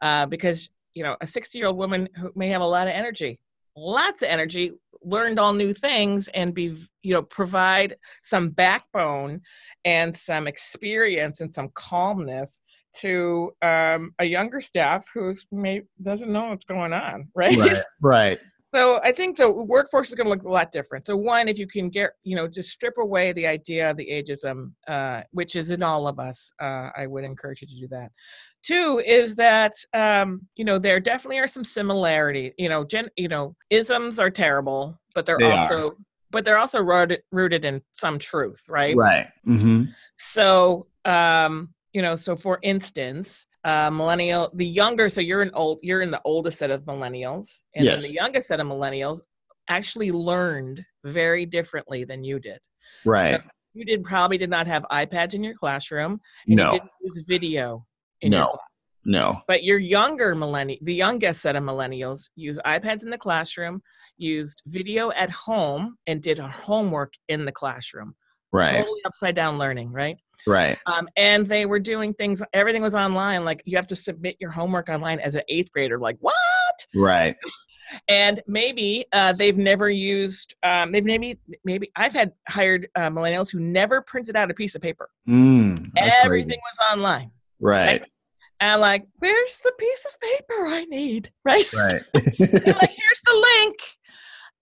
Uh, because you know, a 60 year old woman who may have a lot of energy, lots of energy, learned all new things and be, you know, provide some backbone and some experience and some calmness to um, a younger staff who may doesn't know what's going on, right? Right. Right. So I think the workforce is going to look a lot different. So one, if you can get, you know, just strip away the idea of the ageism, uh, which is in all of us, uh, I would encourage you to do that. Two is that, um, you know, there definitely are some similarity. You know, gen, you know, isms are terrible, but they're They are. also, but they're also rooted rooted in some truth, right? Right. Mm-hmm. So, um, you know, so for instance, uh, millennial, the younger, so you're an old, you're in the oldest set of millennials, and Yes. then the youngest set of millennials actually learned very differently than you did. Right. So you did probably did not have iPads in your classroom, and No. you didn't use video. In No. No. But your younger millennial, the youngest set of millennials, use iPads in the classroom, used video at home, and did homework in the classroom. Right. Totally upside down learning, right? Right. um, and they were doing things everything was online like you have to submit your homework online as an eighth grader like what Right. and maybe uh, they've never used um, they've maybe maybe i've had hired uh, millennials who never printed out a piece of paper Mm, everything was online Right. and I'm like where's the piece of paper i need right Right. Like here's the link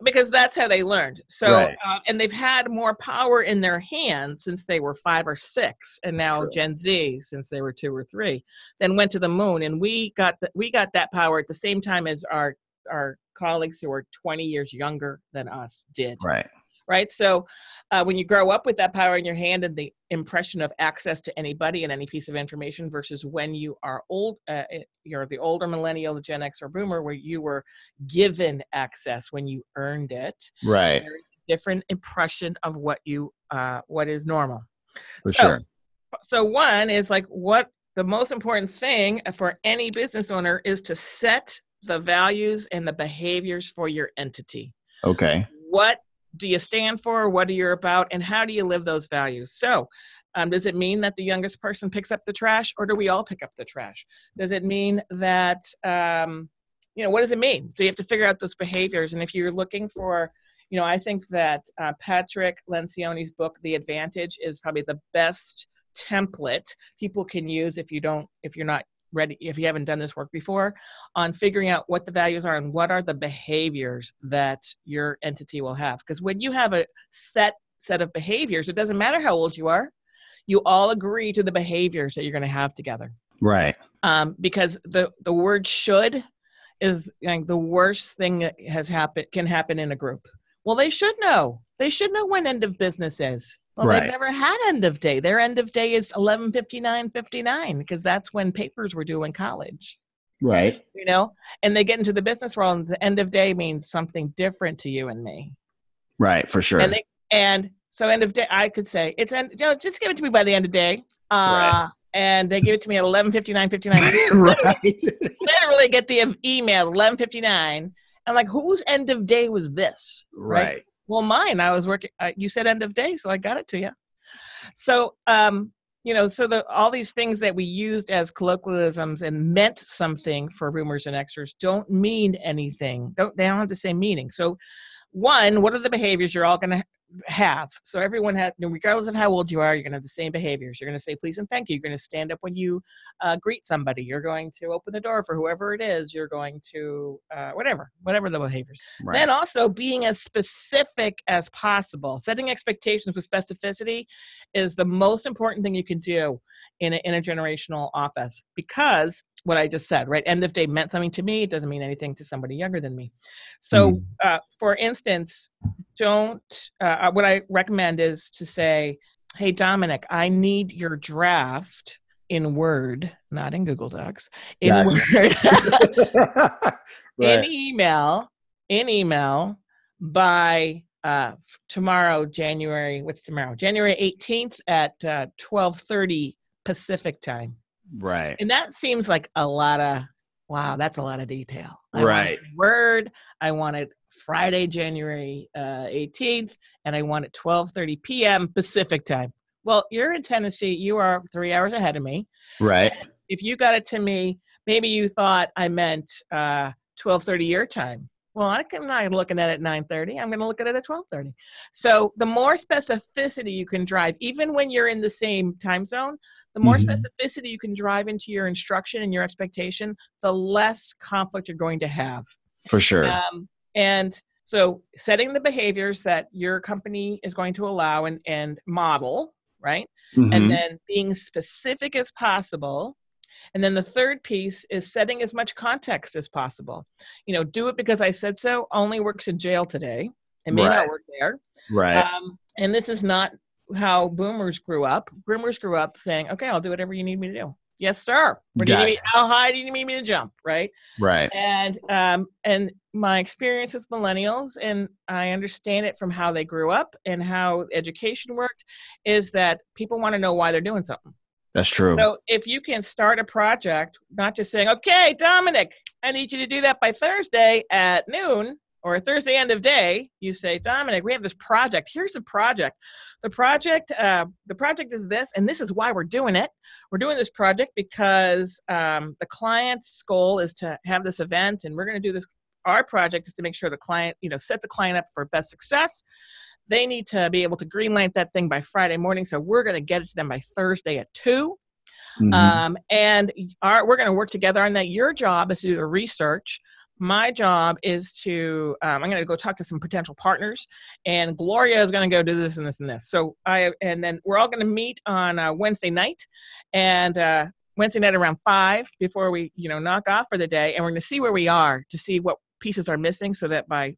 because that's how they learned so Right. uh, and they've had more power in their hands since they were five or six and now True. gen z since they were two or three then went to the moon and we got the, we got that power at the same time as our our colleagues who are 20 years younger than us did right. Right? So uh, when you grow up with that power in your hand and the impression of access to anybody and any piece of information versus when you are old, uh, eh, you're the older millennial, the Gen X or Boomer, where you were given access when you earned it. Right. Very different impression of what you uh, what is normal. For So- sure. So one is like what the most important thing for any business owner is to set the values and the behaviors for your entity Okay. what do you stand for? What are you about? And how do you live those values? So um, does it mean that the youngest person picks up the trash or do we all pick up the trash? Does it mean that um, you know what does it mean? So you have to figure out those behaviors. And if you're looking for you know i think that uh, patrick lencioni's book the advantage is probably the best template people can use if you don't if you're not ready if you haven't done this work before on figuring out what the values are and what are the behaviors that your entity will have. Because when you have a set set of behaviors it doesn't matter how old you are you all agree to the behaviors that you're going to have together. Right. um, because the the word should is like the worst thing that has happened can happen in a group. Well they should know. They should know when end of business is well Right. they've never had end of day their end of day is 11:59:59 because that's when papers were due in college Right. you know and they get into the business world and the end of day means something different to you and me Right. For sure. and they and so end of day i could say it's end you know just give it to me by the end of day uh and they give it to me at 11:59 59 right. literally get the email 11:59 i'm like whose end of day was this right. Well mine i was working uh, you said end of day so i got it to you so um you know so the all these things that we used as colloquialisms and meant something for boomers and xers don't mean anything don't they don't have the same meaning. So one what are the behaviors you're all going to have. So everyone has regardless of how old you are you're going to have the same behaviors. You're going to say please and thank you. You're going to stand up when you uh, greet somebody. You're going to open the door for whoever it is. You're going to uh, whatever whatever the behaviors. Right. then also being as specific as possible. Setting expectations with specificity is the most important thing you can do in an intergenerational office because what I just said, right? End of day meant something to me. It doesn't mean anything to somebody younger than me. So, uh, for instance, don't, uh, what I recommend is to say, Hey, Dominic, I need your draft in Word, not in Google Docs, in Gotcha. Word. in email in email by uh tomorrow january what's tomorrow january 18th at uh 12:30 pacific time Right. and that seems like a lot of wow that's a lot of detail I Right. word i want it friday january uh 18th and i want it 12:30 p.m pacific time well you're in tennessee you are 3 hours ahead of me Right. if you got it to me, maybe you thought I meant uh, twelve thirty your time. Well, I'm not looking at it at nine thirty. I'm going to look at it at twelve thirty. So the more specificity you can drive, even when you're in the same time zone, the more Mhm. specificity you can drive into your instruction and your expectation, the less conflict you're going to have. For sure. Um, and so setting the behaviors that your company is going to allow and, and model, right? Mhm. and then being specific as possible. And then the third piece is setting as much context as possible. You know, do it because I said so only works in jail today. It may Right. not work there. right. Um, and this is not how boomers grew up. Boomers grew up saying, okay, I'll do whatever you need me to do. Yes, sir. Where do you need me, how high do you need me to jump? Right right. and um, and my experience with millennials and i understand it from how they grew up and how education worked is that people want to know why they're doing something That's true. so if you can start a project not just saying okay dominic i need you to do that by thursday at noon or thursday end of day you say dominic we have this project. Here's the project. The project uh, the project is this and this is why we're doing it. We're doing this project because um, the client's goal is to have this event and we're going to do this our project is to make sure the client you know set the client up for best success they need to be able to greenlight that thing by friday morning so we're going to get it to them by thursday at 2 Mhm. um, and our, we're going to work together on that. Your job is to do the research. My job is to, um, I'm going to go talk to some potential partners, and Gloria is going to go do this and this and this. So I, and then we're all going to meet on uh, Wednesday night, and uh, Wednesday night around five before we, you know, knock off for the day, and we're going to see where we are to see what pieces are missing, so that by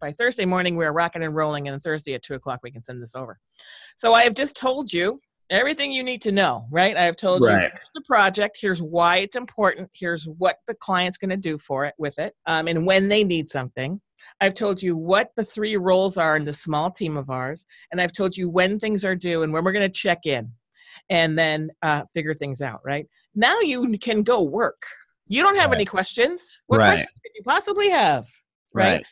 by Thursday morning we're rocking and rolling, and on Thursday at two o'clock we can send this over. So I have just told you everything you need to know, right? I have told you here's the project, here's why it's important, here's what the client's going to do for it with it, um, and when they need something. I've told you what the three roles are in the small team of ours, and I've told you when things are due and when we're going to check in, and then uh, figure things out. Right now, you can go work. You don't have Right. any questions. What Right. questions could you possibly have? Right.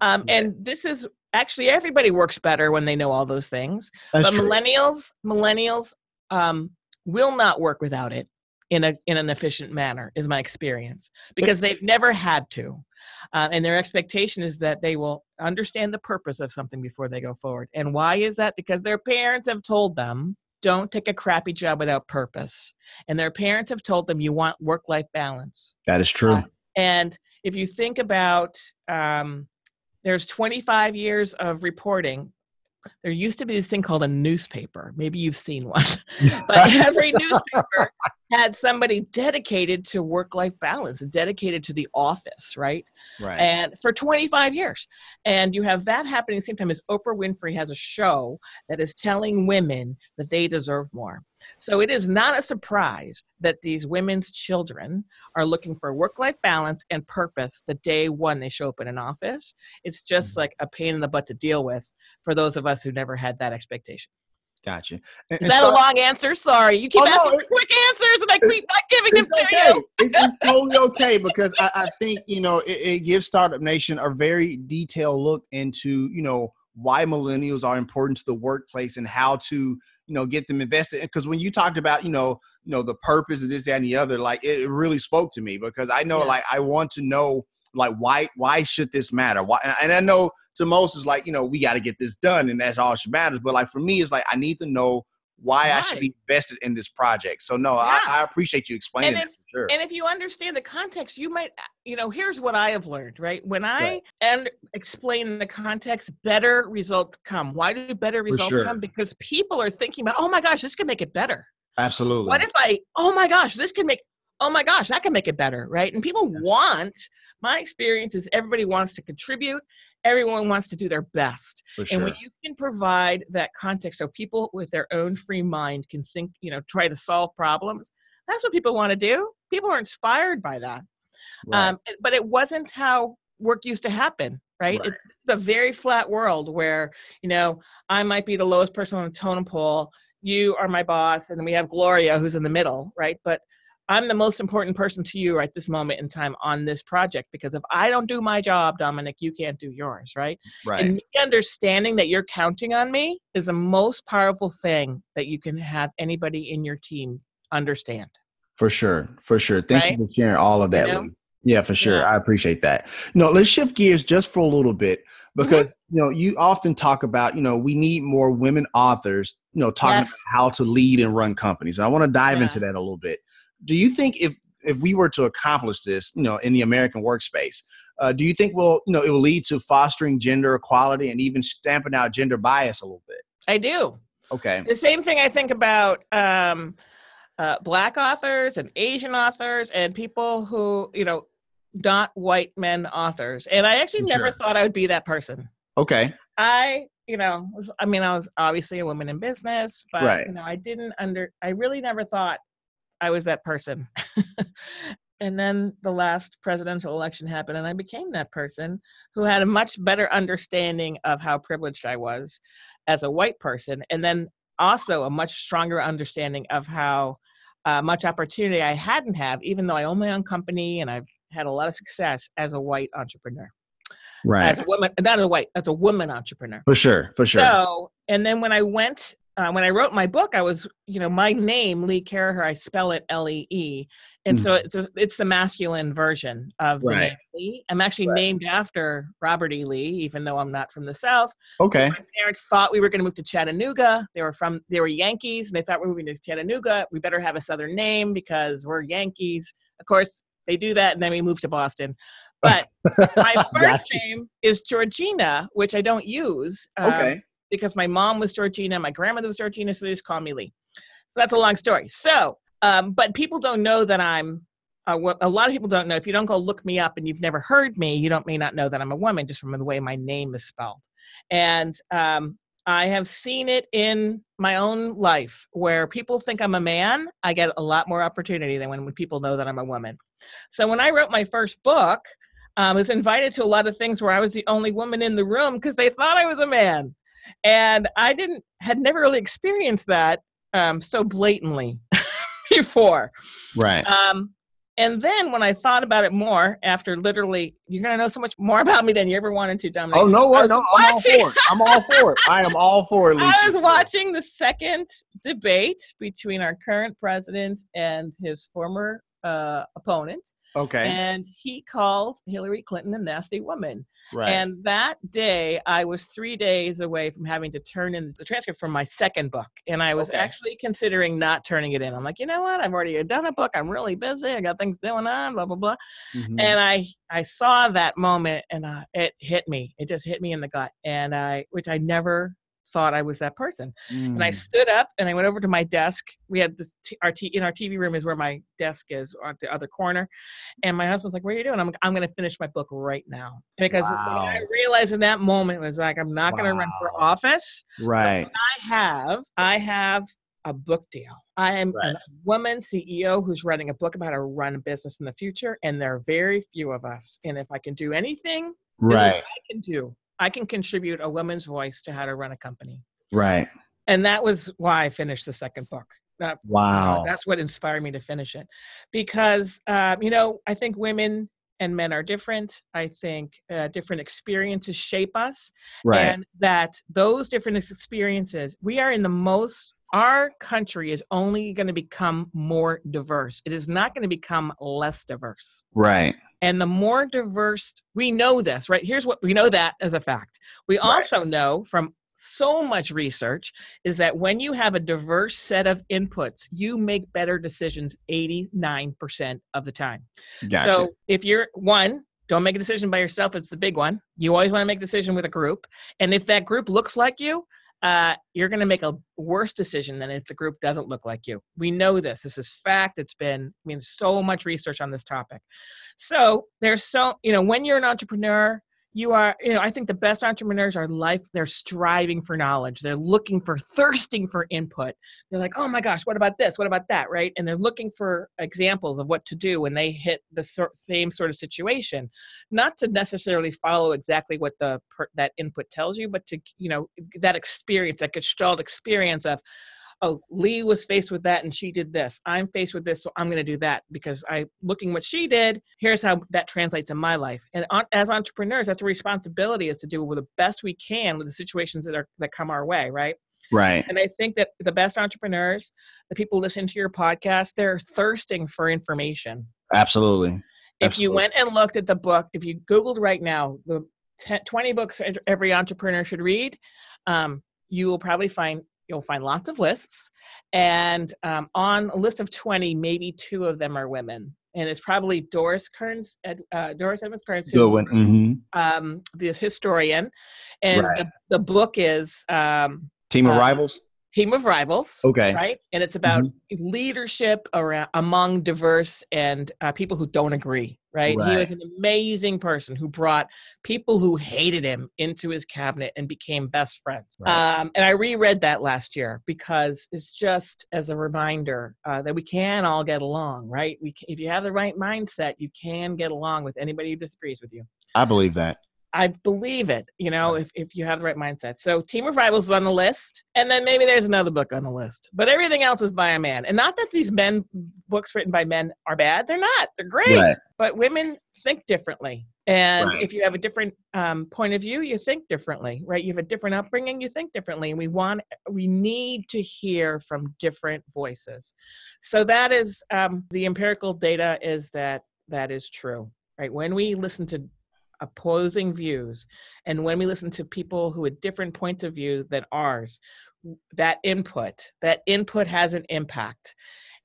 Um, and this is actually everybody works better when they know all those things That's but true. millennials millennials um, will not work without it in a in an efficient manner is my experience because they've never had to. Uh, and their expectation is that they will understand the purpose of something before they go forward. And why is that? Because their parents have told them don't take a crappy job without purpose. And their parents have told them you want work life balance. That is true. Uh, and if you think about, um, there's 25 years of reporting. There used to be this thing called a newspaper. Maybe you've seen one, but every newspaper had somebody dedicated to work-life balance, and dedicated to the office, right? right. And for 25 years, and you have that happening at the same time as Oprah Winfrey has a show that is telling women that they deserve more. So it is not a surprise that these women's children are looking for work life balance and purpose the day one they show up in an office. It's just mm-hmm. like a pain in the butt to deal with for those of us who never had that expectation. Gotcha. Is that a long answer? Sorry. You keep Oh, no, asking it- quick answers and I keep not giving them it's to you. It's, it's totally okay because I, I think you know it, it gives Startup Nation a very detailed look into you know why millennials are important to the workplace and how to you know get them invested. Because when you talked about you know you know the purpose of this that, and the other, like it really spoke to me because I know Yeah. like I want to know like why why should this matter? Why? And I know to most is like you know we got to get this done and that's all that matters. But like for me, it's like I need to know why I should be invested in this project. So no, Yeah. I, I appreciate you explaining And for sure. And if you understand the context, you might, you know, here's what I have learned, right? When I Right. and explain the context, better results come. Why do better results sure. come? Because people are thinking about, oh my gosh, this can make it better. Absolutely. What if I, oh my gosh, this can make, oh my gosh, that can make it better, right? And people want, my experience is everybody wants to contribute, everyone wants to do their best. for And when you can provide that context so people with their own free mind can think, you know, try to solve problems, that's what people want to do. People are inspired by that. Right. Um, but it wasn't how work used to happen, right? Right. It's a very flat world where, you know, I might be the lowest person on the totem pole, you are my boss, and then we have Gloria who's in the middle, right? But I'm the most important person to you at this moment in time on this project because if I don't do my job, Dominic, you can't do yours, right? right. And me understanding that you're counting on me is the most powerful thing that you can have anybody in your team understand. for sure. For sure. Thank Right? you for sharing all of that. know? Yeah, for sure. Yeah. I appreciate that. No, let's shift gears just for a little bit Mm-hmm. because you know you often talk about you know we need more women authors you know talking Yes. about how to lead and run companies. And I want to dive Yeah. into that a little bit. Do you think if if we were to accomplish this, you know, in the American workspace, uh, do you think will you know it will lead to fostering gender equality and even stamping out gender bias a little bit? I do. Okay. The same thing I think about um, uh, black authors and Asian authors and people who, you know, not white men authors. And I actually never sure. thought I would be that person. Okay. I, you know, was, I mean, I was obviously a woman in business, but Right. you know, I didn't under, I really never thought I was that person. and then the last presidential election happened, and I became that person who had a much better understanding of how privileged I was as a white person, and then also a much stronger understanding of how uh, much opportunity I hadn't have, even though I own my own company and I've had a lot of success as a white entrepreneur, Right. as a woman, not a white, as a woman entrepreneur. for sure. For sure. So, and then when I went, uh, when I wrote my book, I was, you know, my name Lee Caraher, I spell it L E E, and so it's a, it's the masculine version of the Mm-hmm. Right. name Lee. I'm actually Right. named after Robert E. Lee, even though I'm not from the South. okay. My parents thought we were going to move to Chattanooga. They were from, they were Yankees, and they thought we were moving to Chattanooga. We better have a Southern name because we're Yankees. Of course, they do that, and then we moved to Boston. But my first you. name is Georgina, which I don't use. um, Okay. Because my mom was Georgina, my grandmother was Georgina, so they just call me Lee. So that's a long story. So, um, but people don't know that I'm uh, what a lot of people don't know, if you don't go look me up and you've never heard me, you don't may not know that I'm a woman just from the way my name is spelled. And um, I have seen it in my own life where people think I'm a man, I get a lot more opportunity than when, when people know that I'm a woman. So when I wrote my first book, um, I was invited to a lot of things where I was the only woman in the room because they thought I was a man. And I didn't, had never really experienced that um, so blatantly before. Right. Um, and then when I thought about it more, after literally, you're gonna know so much more about me than you ever wanted to, Dominic. Oh no, was no, I'm all for it. I'm all for it. I am all for it. I was watching the second debate between our current president and his former uh, opponent, Okay. and he called Hillary Clinton a nasty woman. right. And that day, I was three days away from having to turn in the transcript from my second book. And I was Okay. actually considering not turning it in. I'm like, you know what? I've already done a book. I'm really busy. I got things going on, blah, blah, blah. Mhm. And I, I saw that moment and uh, it hit me. It just hit me in the gut. And I, which I never thought I was that person. And I Mm. stood up and I went over to my desk. We had this t- our t- in our TV room is where my desk is at the other corner. And my husband's like, "What are you doing?" I'm like, "I'm going to finish my book right now." Because what I realized in that moment was like, I'm not going to run for office. right. I have I have a book deal. I am Right. a woman CEO who's writing a book about how to run a business in the future, and there are very few of us. And if I can do anything, Right. I can do. I can contribute a woman's voice to how to run a company Right. and that was why I finished the second book. That's Wow. that's what inspired me to finish it, because um, you know I think women and men are different. I think uh, different experiences shape us, Right. and that those different experiences, we are in the most. Our country is only going to become more diverse. It is not going to become less diverse. right. And the more diverse, we know this, right? Here's what we know that as a fact. We Right. also know from so much research is that when you have a diverse set of inputs, you make better decisions 89% of the time. Gotcha. So if you're one, don't make a decision by yourself. It's the big one. You always want to make a decision with a group. And if that group looks like you, uh, you're going to make a worse decision than if the group doesn't look like you. We know this. This is fact. It's been, I mean, so much research on this topic. So there's so, you know, when you're an entrepreneur, you are, you know, I think the best entrepreneurs are life, they're striving for knowledge. They're looking for, thirsting for input. They're like, oh my gosh, what about this? What about that? Right. And they're looking for examples of what to do when they hit the same sort of situation. Not to necessarily follow exactly what the per- that input tells you, but to, you know, that experience, that gestalt experience of, oh lee was faced with that and she did this. I'm faced with this so i'm going to do that because i looking what she did here's how that translates in my life. And on, as entrepreneurs that's a responsibility is to do the best we can with the situations that are that come our way right? Right. and i think that the best entrepreneurs the people listening to your podcast they're thirsting for information. Absolutely. if you went and looked at the book if you googled right now the 10, 20 books every entrepreneur should read um, you will probably find you'll find lots of lists and um, on a list of 20 maybe two of them are women and it's probably doris kearns Ed, uh, doris evans kearns Good one. hmm um, the historian and Right. the, the book is um, Team of Uh, rivals. Team of rivals Okay. right and it's about leadership around among diverse and uh, people who don't agree right? right? he was an amazing person who brought people who hated him into his cabinet and became best friends Right. um, and i reread that last year because it's just as a reminder uh, that we can all get along right we can, if you have the right mindset you can get along with anybody who disagrees with you I believe that. I believe it, you know, if, if you have the right mindset. So Team of Rivals is on the list. And then maybe there's another book on the list. But everything else is by a man. And not that these men books written by men are bad. They're not. They're great. Right. But women think differently. And Right. if you have a different um, point of view, you think differently, right? You have a different upbringing, you think differently. And we want, we need to hear from different voices. So that is um, the empirical data is that that is true, right? When we listen to opposing views and when we listen to people who had different points of view than ours that input that input has an impact.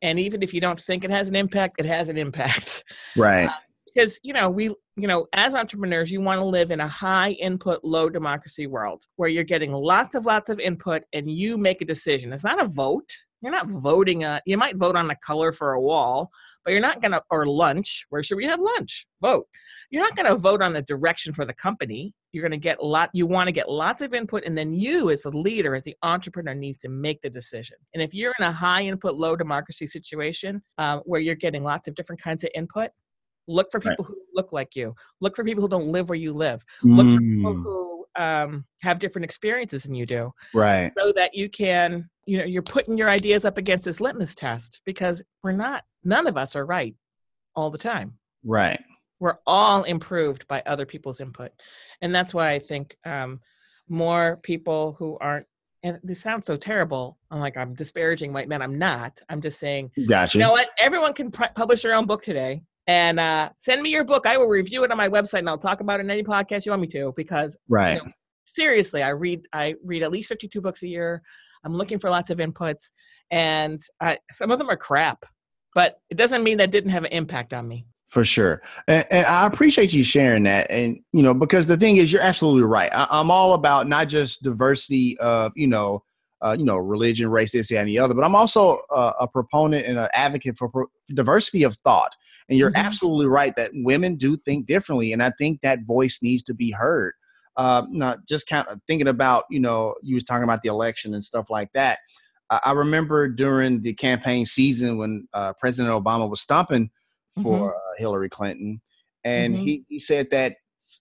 And even if you don't think it has an impact it has an impact. Right. Uh, because you know we you know as entrepreneurs you want to live in a high input low democracy world where you're getting lots of lots of input and you make a decision. It's not a vote You're not voting on. You might vote on the color for a wall, but you're not gonna. Or lunch. Where should we have lunch? Vote. You're not gonna vote on the direction for the company. You're gonna get a lot. You want to get lots of input, and then you, as the leader, as the entrepreneur, needs to make the decision. And if you're in a high input, low democracy situation uh, where you're getting lots of different kinds of input, look for Right. people who look like you. Look for people who don't live where you live. Look for people Mm, who um, have different experiences than you do right. so that you can you know you're putting your ideas up against this litmus test because we're not none of us are right all the time. Right. we're all improved by other people's input. And that's why i think um, more people who aren't and this sounds so terrible. I'm like i'm disparaging white men. I'm not. I'm just saying Gotcha. you know what? Everyone can pr- publish their own book today and uh, send me your book. I will review it on my website and i'll talk about it in any podcast you want me to because right. know, seriously i read i read at least 52 books a year i'm looking for lots of inputs and I, some of them are crap but it doesn't mean that didn't have an impact on me For sure. And, and I appreciate you sharing that. And, you know, because the thing is, you're absolutely right. I, I'm all about not just diversity of, you know, uh, you know, religion, race, this, and the other, but I'm also uh, a proponent and an advocate for pro- diversity of thought. And you're Mhm. absolutely right that women do think differently. And I think that voice needs to be heard. Uh, not just kind of thinking about, you know, you was talking about the election and stuff like that. I, I remember during the campaign season when uh, President Obama was stomping for uh, Hillary Clinton, and Mhm. he, he said that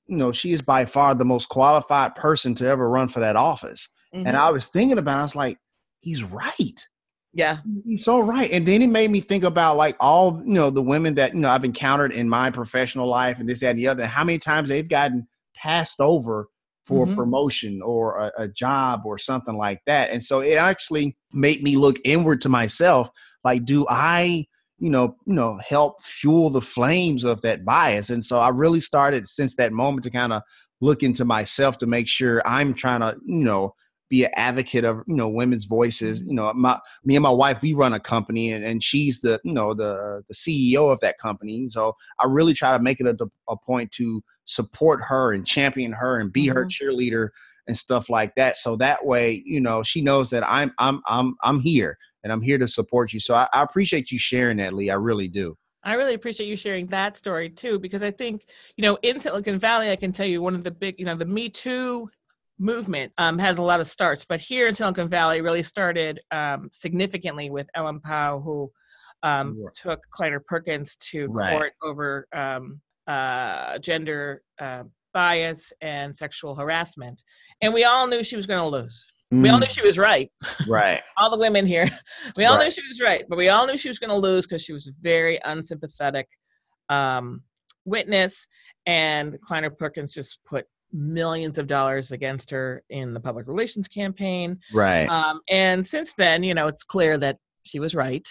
you know she is by far the most qualified person to ever run for that office. And Mhm. I was thinking about, it, I was like, he's right. yeah He's so right. And then it made me think about like all you know the women that you know I've encountered in my professional life and this that and the other. and How many times they've gotten passed over for Mhm. a promotion or a, a job or something like that. And so it actually made me look inward to myself. Like, do I you know you know help fuel the flames of that bias? And so I really started since that moment to kind of look into myself to make sure I'm trying to you know be an advocate of you know women's voices. You know my me and my wife we run a company and, and she's the you know the the ceo of that company. So i really try to make it a, a point to support her and champion her and be her Mhm. cheerleader and stuff like that. So that way you know she knows that i'm i'm i'm i'm here and i'm here to support you. So i, I appreciate you sharing that lee i really do. I really appreciate you sharing that story too, because I think, you know, in Silicon Valley, I can tell you one of the big, you know, the Me Too movement um, has a lot of starts, but here in Silicon Valley, really started um, significantly with Ellen Pao, who um, Right. took Kleiner Perkins to Right. court over um, uh, gender uh, bias and sexual harassment. And we all knew she was going to lose. We all knew she was right Mm, right all the women here. We all knew she was right, but we all knew she was going to lose because she was a very unsympathetic um, witness, and Kleiner Perkins just put millions of dollars against her in the public relations campaign. right Um, and since then, you know, it's clear that she was right.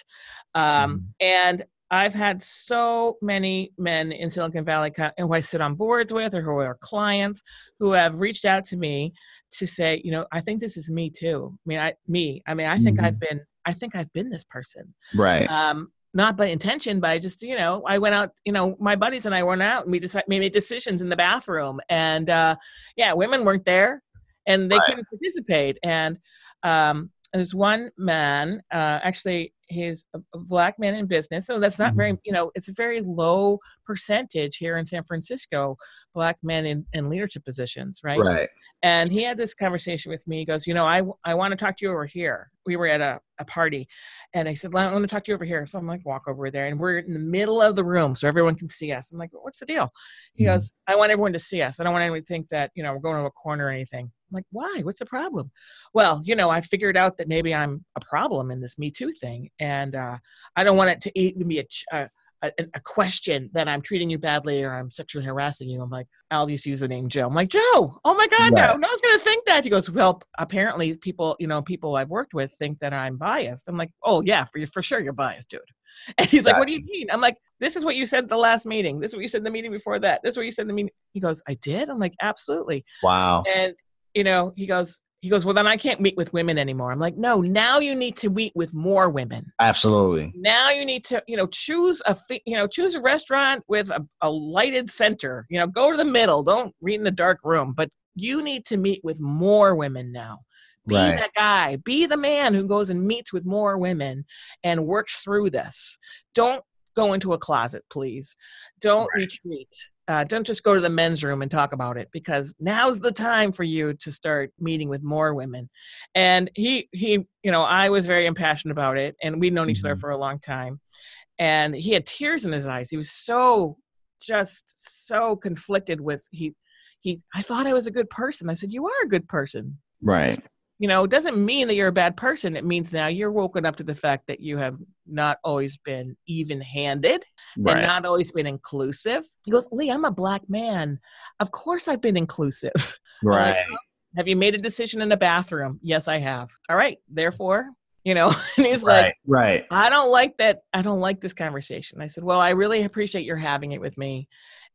Um, And I've had so many men in Silicon Valley who I sit on boards with or who are clients who have reached out to me to say, you know, I think this is me too. I mean, I me. I mean, I think I've been. I think I've been this person. right Um, not by intention, but I just, you know, I went out. You know, my buddies and I went out and we decided we made decisions in the bathroom, and uh, yeah, women weren't there, and they Right. couldn't participate. And um, there's one man, uh, actually, he's a, a black man in business, so that's not very, you know, it's a very low percentage here in San Francisco, black men in, in leadership positions, right? right And he had this conversation with me. He goes, You know, I, I want to talk to you over here. We were at a, a party. And I said, I want to talk to you over here. So I'm like, Walk over there. And we're in the middle of the room so everyone can see us. I'm like, What's the deal? He Mhm. goes, I want everyone to see us. I don't want anyone to think that, you know, we're going to a corner or anything. I'm like, Why? What's the problem? Well, you know, I figured out that maybe I'm a problem in this Me Too thing. And uh, I don't want it to even be a, ch- a a, a question that I'm treating you badly or I'm sexually harassing you. I'm like, I'll just use the name Joe. I'm like, Joe, oh my God, no, Right. no one's going to think that. He goes, well, apparently people, you know, people I've worked with think that I'm biased. I'm like, oh yeah, for you, for sure you're biased, dude. And he's like, what do you mean? I'm like, this is what you said at the last meeting. This is what you said in the meeting before that. This is what you said in the meeting. He goes, I did? I'm like, absolutely. wow And, you know, he goes, he goes, well, then I can't meet with women anymore. I'm like, no, now you need to meet with more women absolutely now you need to you know choose a you know choose a restaurant with a, a lighted center you know go to the middle don't read in the dark room but you need to meet with more women now Be Right. that guy. Be the man who goes and meets with more women and works through this. Don't go into a closet, please. Don't retreat. Uh, don't just go to the men's room and talk about it because now's the time for you to start meeting with more women. And he, he, you know, I was very impassioned about it, and we'd known each other Mhm. for a long time. And he had tears in his eyes. He was so, just so conflicted with he, he. I thought I was a good person. I said, "You are a good person." Right. You know, it doesn't mean that you're a bad person. It means now you're woken up to the fact that you have not always been even handed and not always been inclusive. He goes, Lee, I'm a black man. Of course I've been inclusive. Right. have you made a decision in the bathroom? Yes, I have. All right. Therefore, you know, and he's like, Right. Right. I don't like that. I don't like this conversation. I said, Well, I really appreciate your having it with me.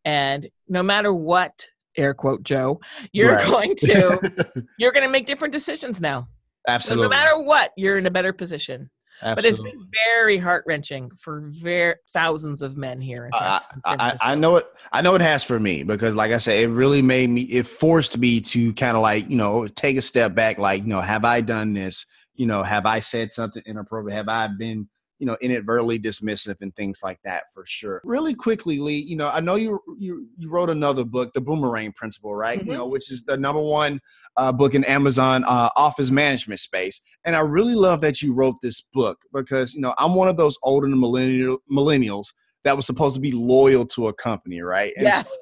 And no matter what, air quote, Joe, you're Right. going to, you're going to make different decisions now. So Absolutely. no matter what, you're in a better position. Absolutely. But it's been very heart wrenching for ver- thousands of men here. San- I, I, I know it. I know it has for me because, like I said, it really made me. It forced me to kind of like you know take a step back. Like you know, have I done this? You know, have I said something inappropriate? Have I been you know inadvertently dismissive and things like that? For sure. Really quickly, Lee. You know, I know you you you wrote another book, The Boomerang Principle, right? You Mhm. know, which is the number one uh, book in Amazon uh, office management space. And I really love that you wrote this book because you know I'm one of those older millennial millennials that was supposed to be loyal to a company, right? And yes.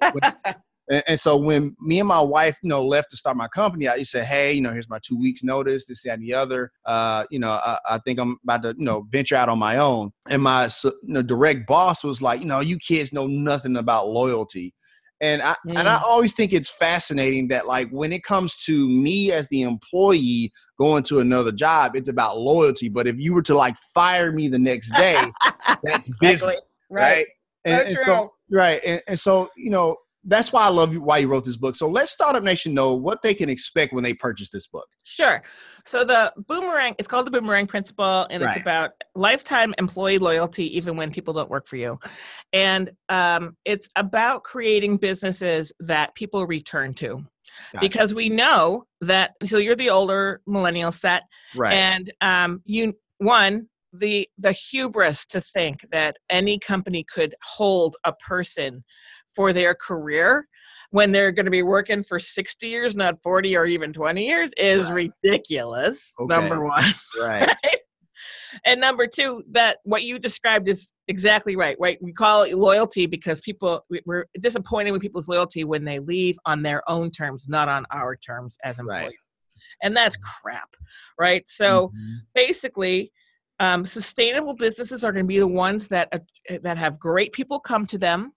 And, and so when me and my wife, you know, left to start my company, I just said, hey, you know, here's my two weeks notice, this, that, and the other. Uh, you know, I, I think I'm about to, you know, venture out on my own. And my you know, direct boss was like, you know, you kids know nothing about loyalty. And I and I Mm. always think it's fascinating that like when it comes to me as the employee going to another job, it's about loyalty. But if you were to like fire me the next day, that's business Exactly. right? And, So and true. so, right, and, and so you know that's why I love you. Why you wrote this book. So let's Startup Nation know what they can expect when they purchase this book. Sure. So the boomerang, it's called the boomerang principle, and Right. it's about lifetime employee loyalty, even when people don't work for you. And um, it's about creating businesses that people return to. Gotcha. Because we know that, so you're the older millennial set, Right, and um, you one the the hubris to think that any company could hold a person for their career when they're going to be working for 60 years not 40 or even 20 years is ridiculous Okay. number one right, and number two that what you described is exactly right right we call it loyalty because people we- we're disappointed with people's loyalty when they leave on their own terms not on our terms as employees Right. and that's crap right so Mhm. basically um, sustainable businesses are going to be the ones that uh, that have great people come to them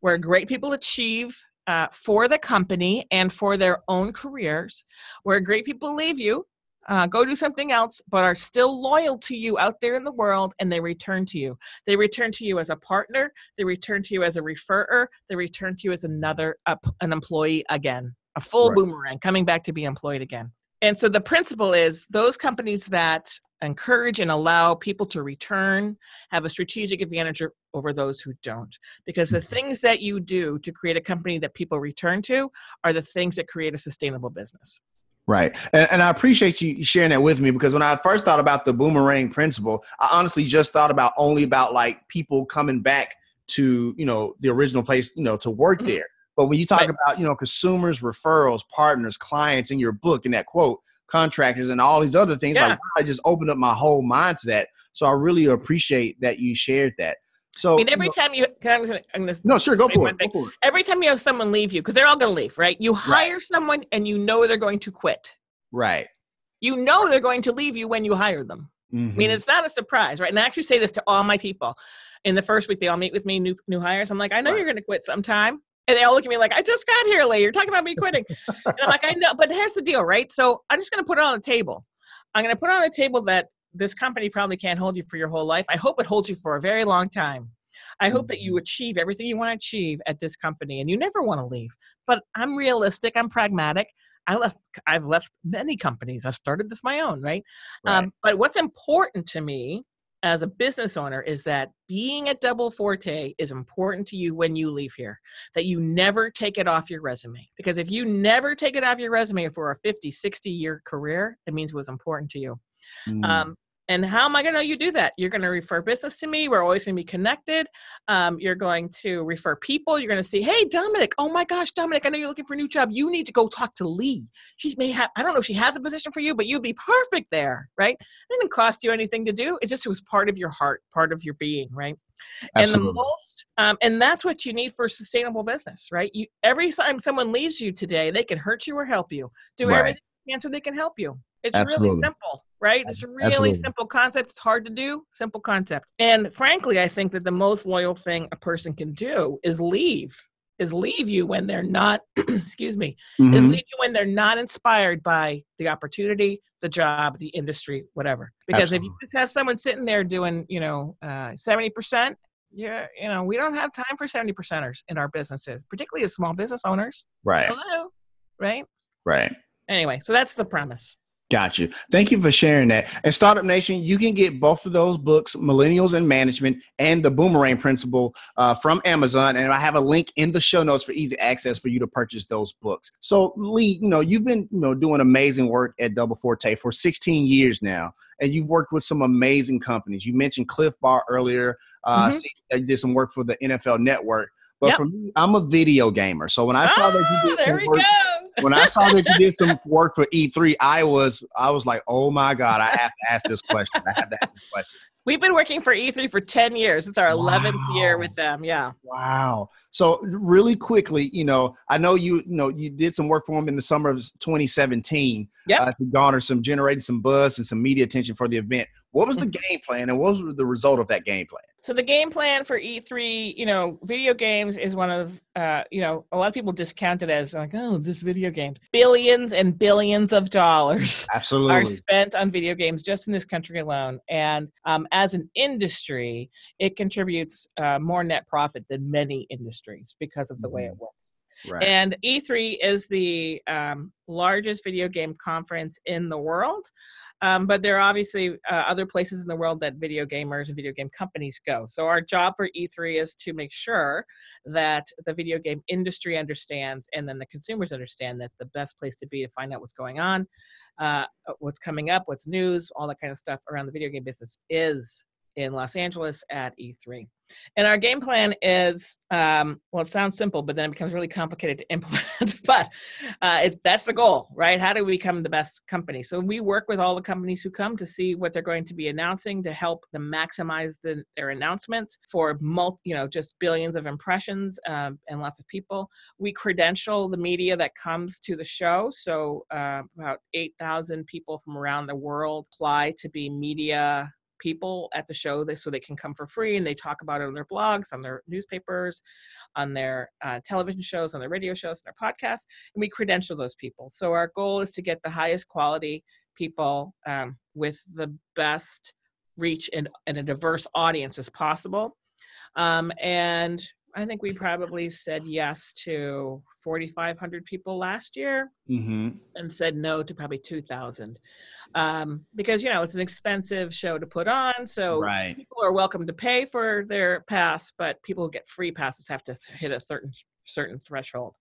where great people achieve uh, for the company and for their own careers where great people leave you uh, go do something else but are still loyal to you out there in the world and they return to you they return to you as a partner they return to you as a referrer they return to you as another uh, an employee again a full Right. boomerang coming back to be employed again and so the principle is those companies that encourage and allow people to return have a strategic advantage over those who don't. Because the things that you do to create a company that people return to are the things that create a sustainable business. right. And, and I appreciate you sharing that with me because when I first thought about the boomerang principle, I honestly just thought about only about like people coming back to you know the original place, you know, to work Mhm. there. But when you talk Right. about you know consumers, referrals, partners, clients in your book in that quote, contractors, and all these other things, Yeah. like I just opened up my whole mind to that. So I really appreciate that you shared that. So I mean, you every know- time you, can I, I'm gonna, I'm gonna no, sure, go for it. Go for it. every time you have someone leave you, because they're all going to leave, right? You hire someone and you know they're going to quit. Right. You know they're going to leave you when you hire them. I Mm-hmm. mean, it's not a surprise, right? And I actually say this to all my people. In the first week, they all meet with me, new new hires. I'm like, I know Right. you're going to quit sometime, and they all look at me like, I just got here, Lee. You're talking about me quitting, and I'm like, I know, but here's the deal, right? So I'm just going to put it on the table. I'm going to put on the table that this company probably can't hold you for your whole life. I hope it holds you for a very long time. I hope that you achieve everything you want to achieve at this company, and you never want to leave. But I'm realistic. I'm pragmatic. I left. I've left many companies. I've started this my own, right? Right. Um, but what's important to me as a business owner is that being at Double Forte is important to you when you leave here, that you never take it off your resume. Because if you never take it off your resume for a 50, 60 year career, it means it was important to you. Mm. Um, and how am I going to know you do that? You're going to refer business to me. We're always going to be connected. Um, you're going to refer people. You're going to say, hey, Dominic, oh my gosh, Dominic, I know you're looking for a new job. You need to go talk to Lee. She may have, I don't know if she has a position for you, but you'd be perfect there, right? It didn't cost you anything to do. It just was part of your heart, part of your being, right? Absolutely. And the most, um, and that's what you need for sustainable business, right? You every time someone leaves you today, they can hurt you or help you. Do Right. everything you can so they can help you. It's really simple, right? It's a really Absolutely. simple concept. It's hard to do, simple concept. And frankly, I think that the most loyal thing a person can do is leave. Is leave you when they're not, excuse me, is Mhm. leave you when they're not inspired by the opportunity, the job, the industry, whatever. Because if you just have someone sitting there doing, you know, uh, seventy percent, yeah, you know, we don't have time for seventy percenters in our businesses, particularly as small business owners. Right. Hello, right? Right. Anyway, so that's the premise. Got you. Thank you for sharing that. And Startup Nation, you can get both of those books, Millennials and Management and The Boomerang Principle, uh, from Amazon. And I have a link in the show notes for easy access for you to purchase those books. So, Lee, you know, you've been, you know, doing amazing work at Double Forte for 16 years now, and you've worked with some amazing companies. You mentioned Clif Bar earlier. Uh, Mhm. see, you did some work for the NFL Network. But Yep. for me, I'm a video gamer. So when I saw that you Ah, did there some we work go. When I saw that you did some work for E3, I was I was like, oh my god, I have to ask this question. I have to ask this question. We've been working for E3 for 10 years. It's our 11th year with them. Yeah. Wow. So really quickly, you know, I know you, you know, you did some work for them in the summer of 2017 Yep. uh, to garner some, generate some buzz and some media attention for the event. What was the Mm-hmm. game plan, and what was the result of that game plan? So the game plan for E3, you know, video games is one of, uh, you know, a lot of people discount it as like, oh, this video games. Billions and billions of dollars Absolutely. are spent on video games just in this country alone. And um, as an industry, it contributes uh, more net profit than many industries because of the way it works. Right. And E3 is the um, largest video game conference in the world. Um, but there are obviously uh, other places in the world that video gamers and video game companies go. So our job for E3 is to make sure that the video game industry understands and then the consumers understand that the best place to be to find out what's going on, uh, what's coming up, what's news, all that kind of stuff around the video game business is in Los Angeles at E3. And our game plan is, um, well, it sounds simple, but then it becomes really complicated to implement. but uh, it, that's the goal, right? How do we become the best company? So we work with all the companies who come to see what they're going to be announcing to help them maximize the, their announcements for multi, you know, just billions of impressions um, and lots of people. We credential the media that comes to the show. So uh, about 8,000 people from around the world apply to be media people at the show so they can come for free and they talk about it on their blogs on their newspapers on their uh, television shows on their radio shows and their podcasts and we credential those people. So our goal is to get the highest quality people um, with the best reach and, and a diverse audience as possible. Um, and i think we probably said yes to 4500 people last year mm-hmm. and said no to probably 2000 um, because you know it's an expensive show to put on so Right. people are welcome to pay for their pass but people who get free passes have to th- hit a certain certain threshold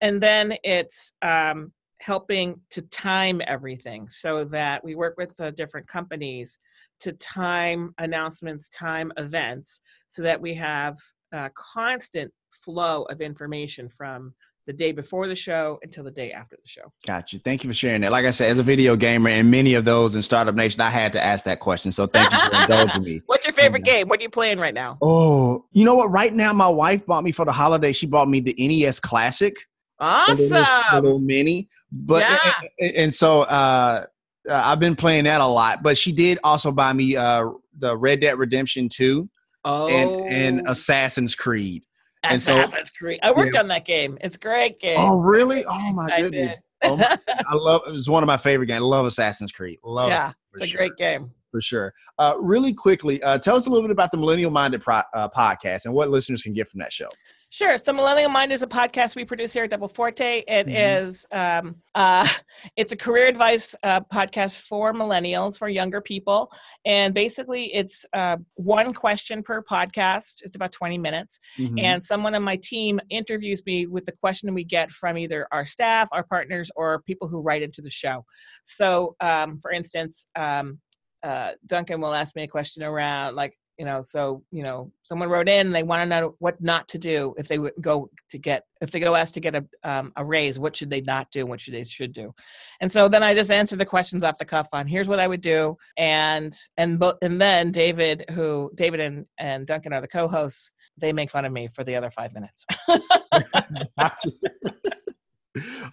and then it's um, helping to time everything so that we work with uh, different companies to time announcements time events so that we have a constant flow of information from the day before the show until the day after the show Got you. Thank you for sharing that. Like I said, as a video gamer and many of those in Startup Nation, I had to ask that question. So thank you for indulging me. What's your favorite game? What are you playing right now? Oh, you know what? Right now, my wife bought me for the holiday. She bought me the NES Classic, little, Awesome. little mini. But Yeah. and, and so uh, uh, I've been playing that a lot. But she did also buy me uh, the Red Dead Redemption Two Oh, and and Assassin's Creed. and so- Assassin's Creed. I worked on that game. It's a great game. Oh, really? Oh my I goodness! Oh my, I love. It was one of my favorite games. I love Assassin's Creed. Love. Yeah, it It's a sure. great game. for sure. Uh, really quickly, uh, tell us a little bit about the Millennial Minded pro- uh, podcast and what listeners can get from that show. Sure. So Millennial Mind is a podcast we produce here at Double Forte. It Mhm. is, um, uh, it's a career advice uh, podcast for millennials, for younger people, and basically it's uh, one question per podcast. It's about twenty minutes, Mhm. and someone on my team interviews me with the question we get from either our staff, our partners, or people who write into the show. So, um, for instance, um, uh, Duncan will ask me a question around like, you know, so you know, someone wrote in and they want to know what not to do if they would go to get if they go ask to get a um, a raise. What should they not do? What should they should do? And so then I just answer the questions off the cuff on here's what I would do, and and and then David, who David and and Duncan are the co-hosts, they make fun of me for the other five minutes.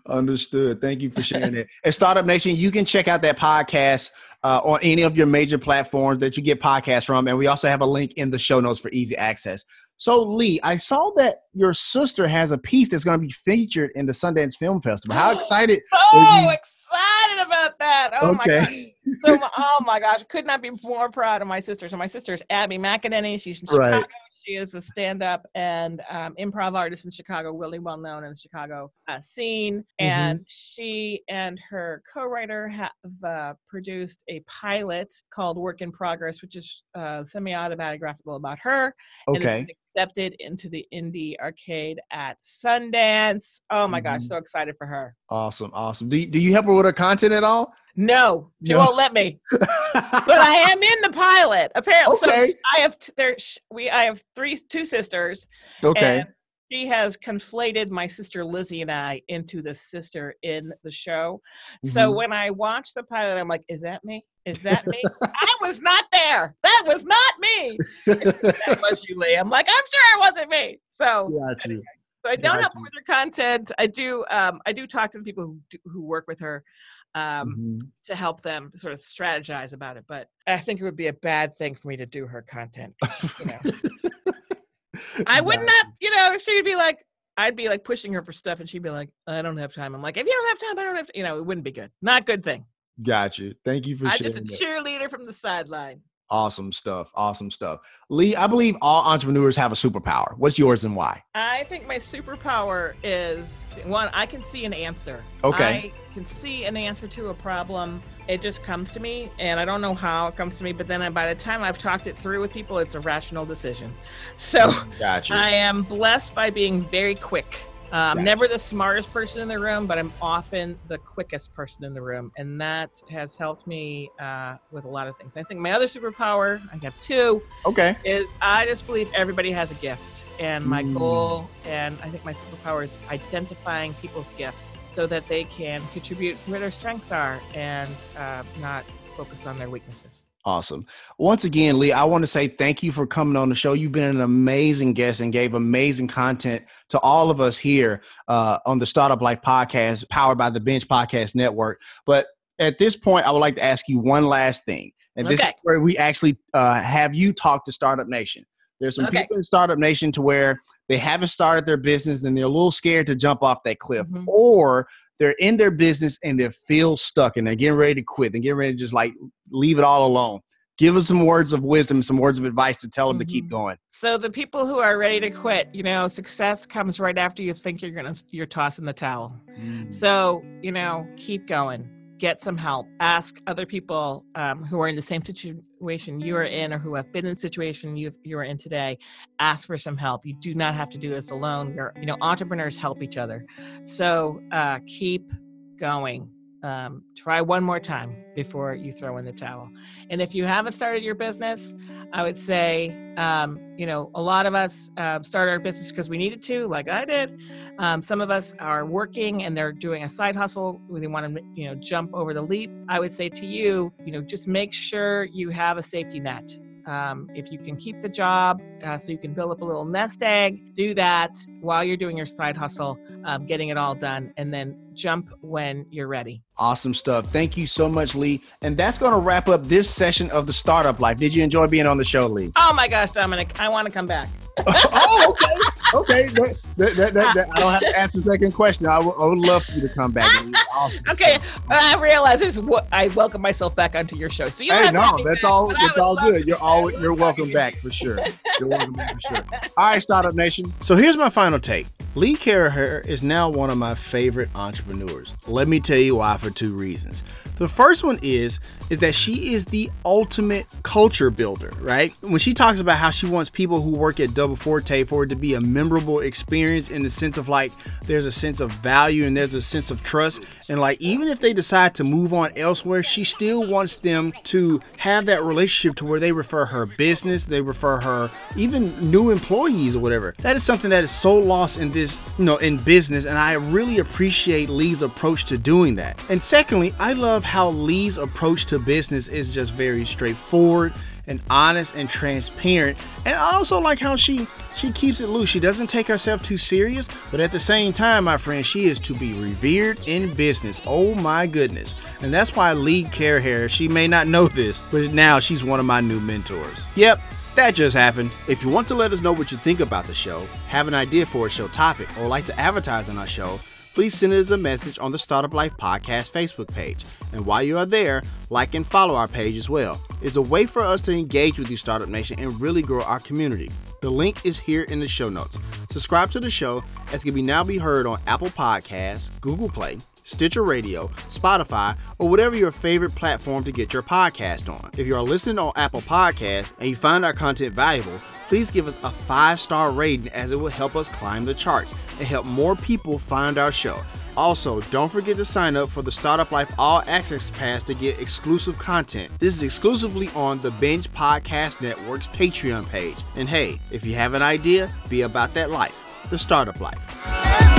Understood. Thank you for sharing it. At Startup Nation, you can check out that podcast uh, on any of your major platforms that you get podcasts from. And we also have a link in the show notes for easy access. So, Lee, I saw that your sister has a piece that's going to be featured in the Sundance Film Festival. How excited? so you- about that! Oh my gosh! so oh my gosh, could not be more proud of my sister. So my sister is Abby McEnany. She's in Right. Chicago. She is a stand-up and um, improv artist in Chicago, really well known in the Chicago uh, scene. And she and her co-writer have uh, produced a pilot called Work in Progress, which is uh, semi-autobiographical about her. Okay. Accepted into the indie arcade at Sundance. Oh my gosh, Mhm. so excited for her. Awesome. Awesome. Do you, do you help her with her content at all? No, she No. won't let me. but I am in the pilot. Apparently, so okay. I have t- there. sh- We I have three two sisters. Okay. And she has conflated my sister Lizzie and I into the sister in the show. So Mhm. when I watch the pilot, I'm like, "Is that me? Is that me? I was not there. That was not me. That was you, Lee." I'm like, "I'm sure it wasn't me." So you. so I don't help with her content. I do. Um, I do talk to the people who do, who work with her. Um, Mhm. to help them sort of strategize about it. But I think it would be a bad thing for me to do her content. You know, I would not, you know, if she would be like, I'd be like pushing her for stuff and she'd be like, I don't have time. I'm like, if you don't have time, I don't have to, you know, it wouldn't be good. Not good thing. Got you. Thank you for I'm sharing. just a cheerleader from the sideline. Awesome stuff. Awesome stuff. Lee, I believe all entrepreneurs have a superpower. What's yours and why? I think my superpower is one, I can see an answer. Okay. I can see an answer to a problem. It just comes to me, and I don't know how it comes to me, but then I- by the time I've talked it through with people, it's a rational decision. So Got you. I am blessed by being very quick. Uh, I'm never the smartest person in the room, but I'm often the quickest person in the room. And that has helped me uh, with a lot of things. I think my other superpower, I have two, okay. is I just believe everybody has a gift. And my Mm. goal, and I think my superpower is identifying people's gifts so that they can contribute where their strengths are and uh, not focus on their weaknesses. Awesome. Once again, Lee, I want to say thank you for coming on the show. You've been an amazing guest and gave amazing content to all of us here uh, on the Startup Life podcast, powered by the Bench Podcast Network. But at this point, I would like to ask you one last thing. And this Okay. is where we actually uh, have you talk to Startup Nation. There's some Okay. people in Startup Nation to where they haven't started their business and they're a little scared to jump off that cliff, Mhm. or they're in their business and they feel stuck and they're getting ready to quit. They're getting ready to just like leave it all alone. Give us some words of wisdom, some words of advice to tell them to keep Mhm. going. So the people who are ready to quit, you know, success comes right after you think you're gonna you're tossing the towel. So you know, keep going. Get some help. Ask other people um, who are in the same situation you are in, or who have been in the situation you you are in today. Ask for some help. You do not have to do this alone. You're, you know, entrepreneurs help each other. So uh, keep going. Um, try one more time before you throw in the towel. And if you haven't started your business, I would say, um, you know, a lot of us uh, start our business because we needed to, like I did. Um, some of us are working and they're doing a side hustle. They want to, you know, jump over the leap. I would say to you, you know, just make sure you have a safety net. Um, if you can keep the job uh, so you can build up a little nest egg, do that while you're doing your side hustle, um, getting it all done. And then jump when you're ready. Awesome stuff. Thank you so much, Lee. And that's going to wrap up this session of the Startup Life. Did you enjoy being on the show, Lee? Oh my gosh, Dominic, I want to come back. oh, okay. Okay. That, that, that, I don't have to ask the second question. I would- love for you to come back. Awesome Okay, stuff. I realize this. what I welcome myself back onto your show. So you Hey, no, that's back, all. I That's would all good. You're all. You're welcome back for sure. You're welcome back for sure. All right, Startup Nation. So here's my final take. Lee Caraher is now one of my favorite entrepreneurs. Let me tell you why for two reasons. The first one is is that she is the ultimate culture builder, right? When she talks about how she wants people who work at Double Forte for it to be a memorable experience in the sense of like there's a sense of value and there's a sense of trust and like even if they decide to move on elsewhere, she still wants them to have that relationship to where they refer her business, they refer her even new employees or whatever. That is something that is so lost in this, you know, in business and I really appreciate Lee's approach to doing that. And secondly, I love how Lee's approach to business is just very straightforward and honest and transparent. And I also like how she she keeps it loose. She doesn't take herself too serious, but at the same time, my friend, she is to be revered in business. Oh my goodness. And that's why Lee Caraher, she may not know this, but now she's one of my new mentors. Yep, that just happened. If you want to let us know what you think about the show, have an idea for a show topic, or like to advertise on our show, please send us a message on the Startup Life Podcast Facebook page. And while you are there, like and follow our page as well. It's a way for us to engage with you, Startup Nation, and really grow our community. The link is here in the show notes. Subscribe to the show as can be now be heard on Apple Podcasts, Google Play, Stitcher Radio, Spotify, or whatever your favorite platform to get your podcast on. If you are listening on Apple Podcasts and you find our content valuable, please give us a five star rating as it will help us climb the charts and help more people find our show. Also, don't forget to sign up for the Startup Life All Access Pass to get exclusive content. This is exclusively on the Binge Podcast Network's Patreon page. And hey, if you have an idea, be about that life. The Startup Life.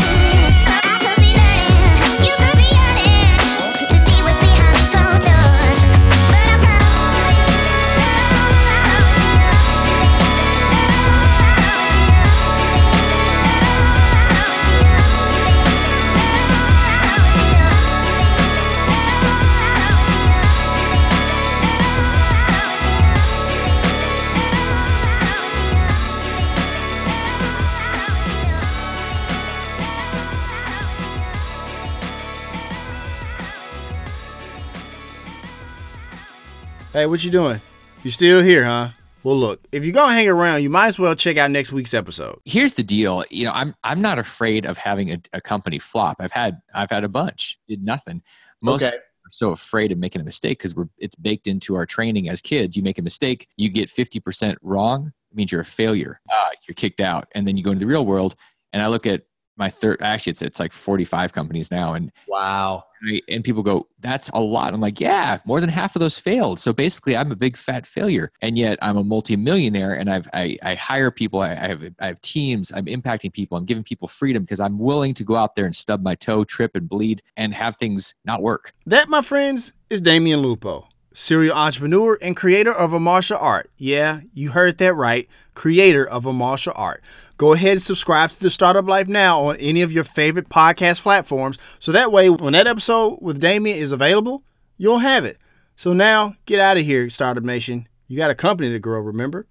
Hey, what you doing? You still here, huh? Well, look, if you're gonna hang around, you might as well check out next week's episode. here's the deal you know i'm i'm not afraid of having a, a company flop i've had i've had a bunch did nothing most Okay. are so afraid of making a mistake because we're it's baked into our training as kids you make a mistake you get 50% wrong it means you're a failure uh, you're kicked out and then you go into the real world and i look at my third actually it's it's like 45 companies now and Wow. I, and people go, that's a lot. I'm like, yeah, more than half of those failed. So basically, I'm a big fat failure, and yet I'm a multimillionaire, and I've I, I hire people, I, I have I have teams, I'm impacting people, I'm giving people freedom because I'm willing to go out there and stub my toe, trip and bleed, and have things not work. That, my friends, is Damian Lupo, serial entrepreneur and creator of a martial art. Yeah, you heard that right. Creator of a martial art. Go ahead and subscribe to the Startup Life now on any of your favorite podcast platforms. So that way, when that episode with Damian is available, you'll have it. So now, get out of here, Startup Nation. You got a company to grow, remember?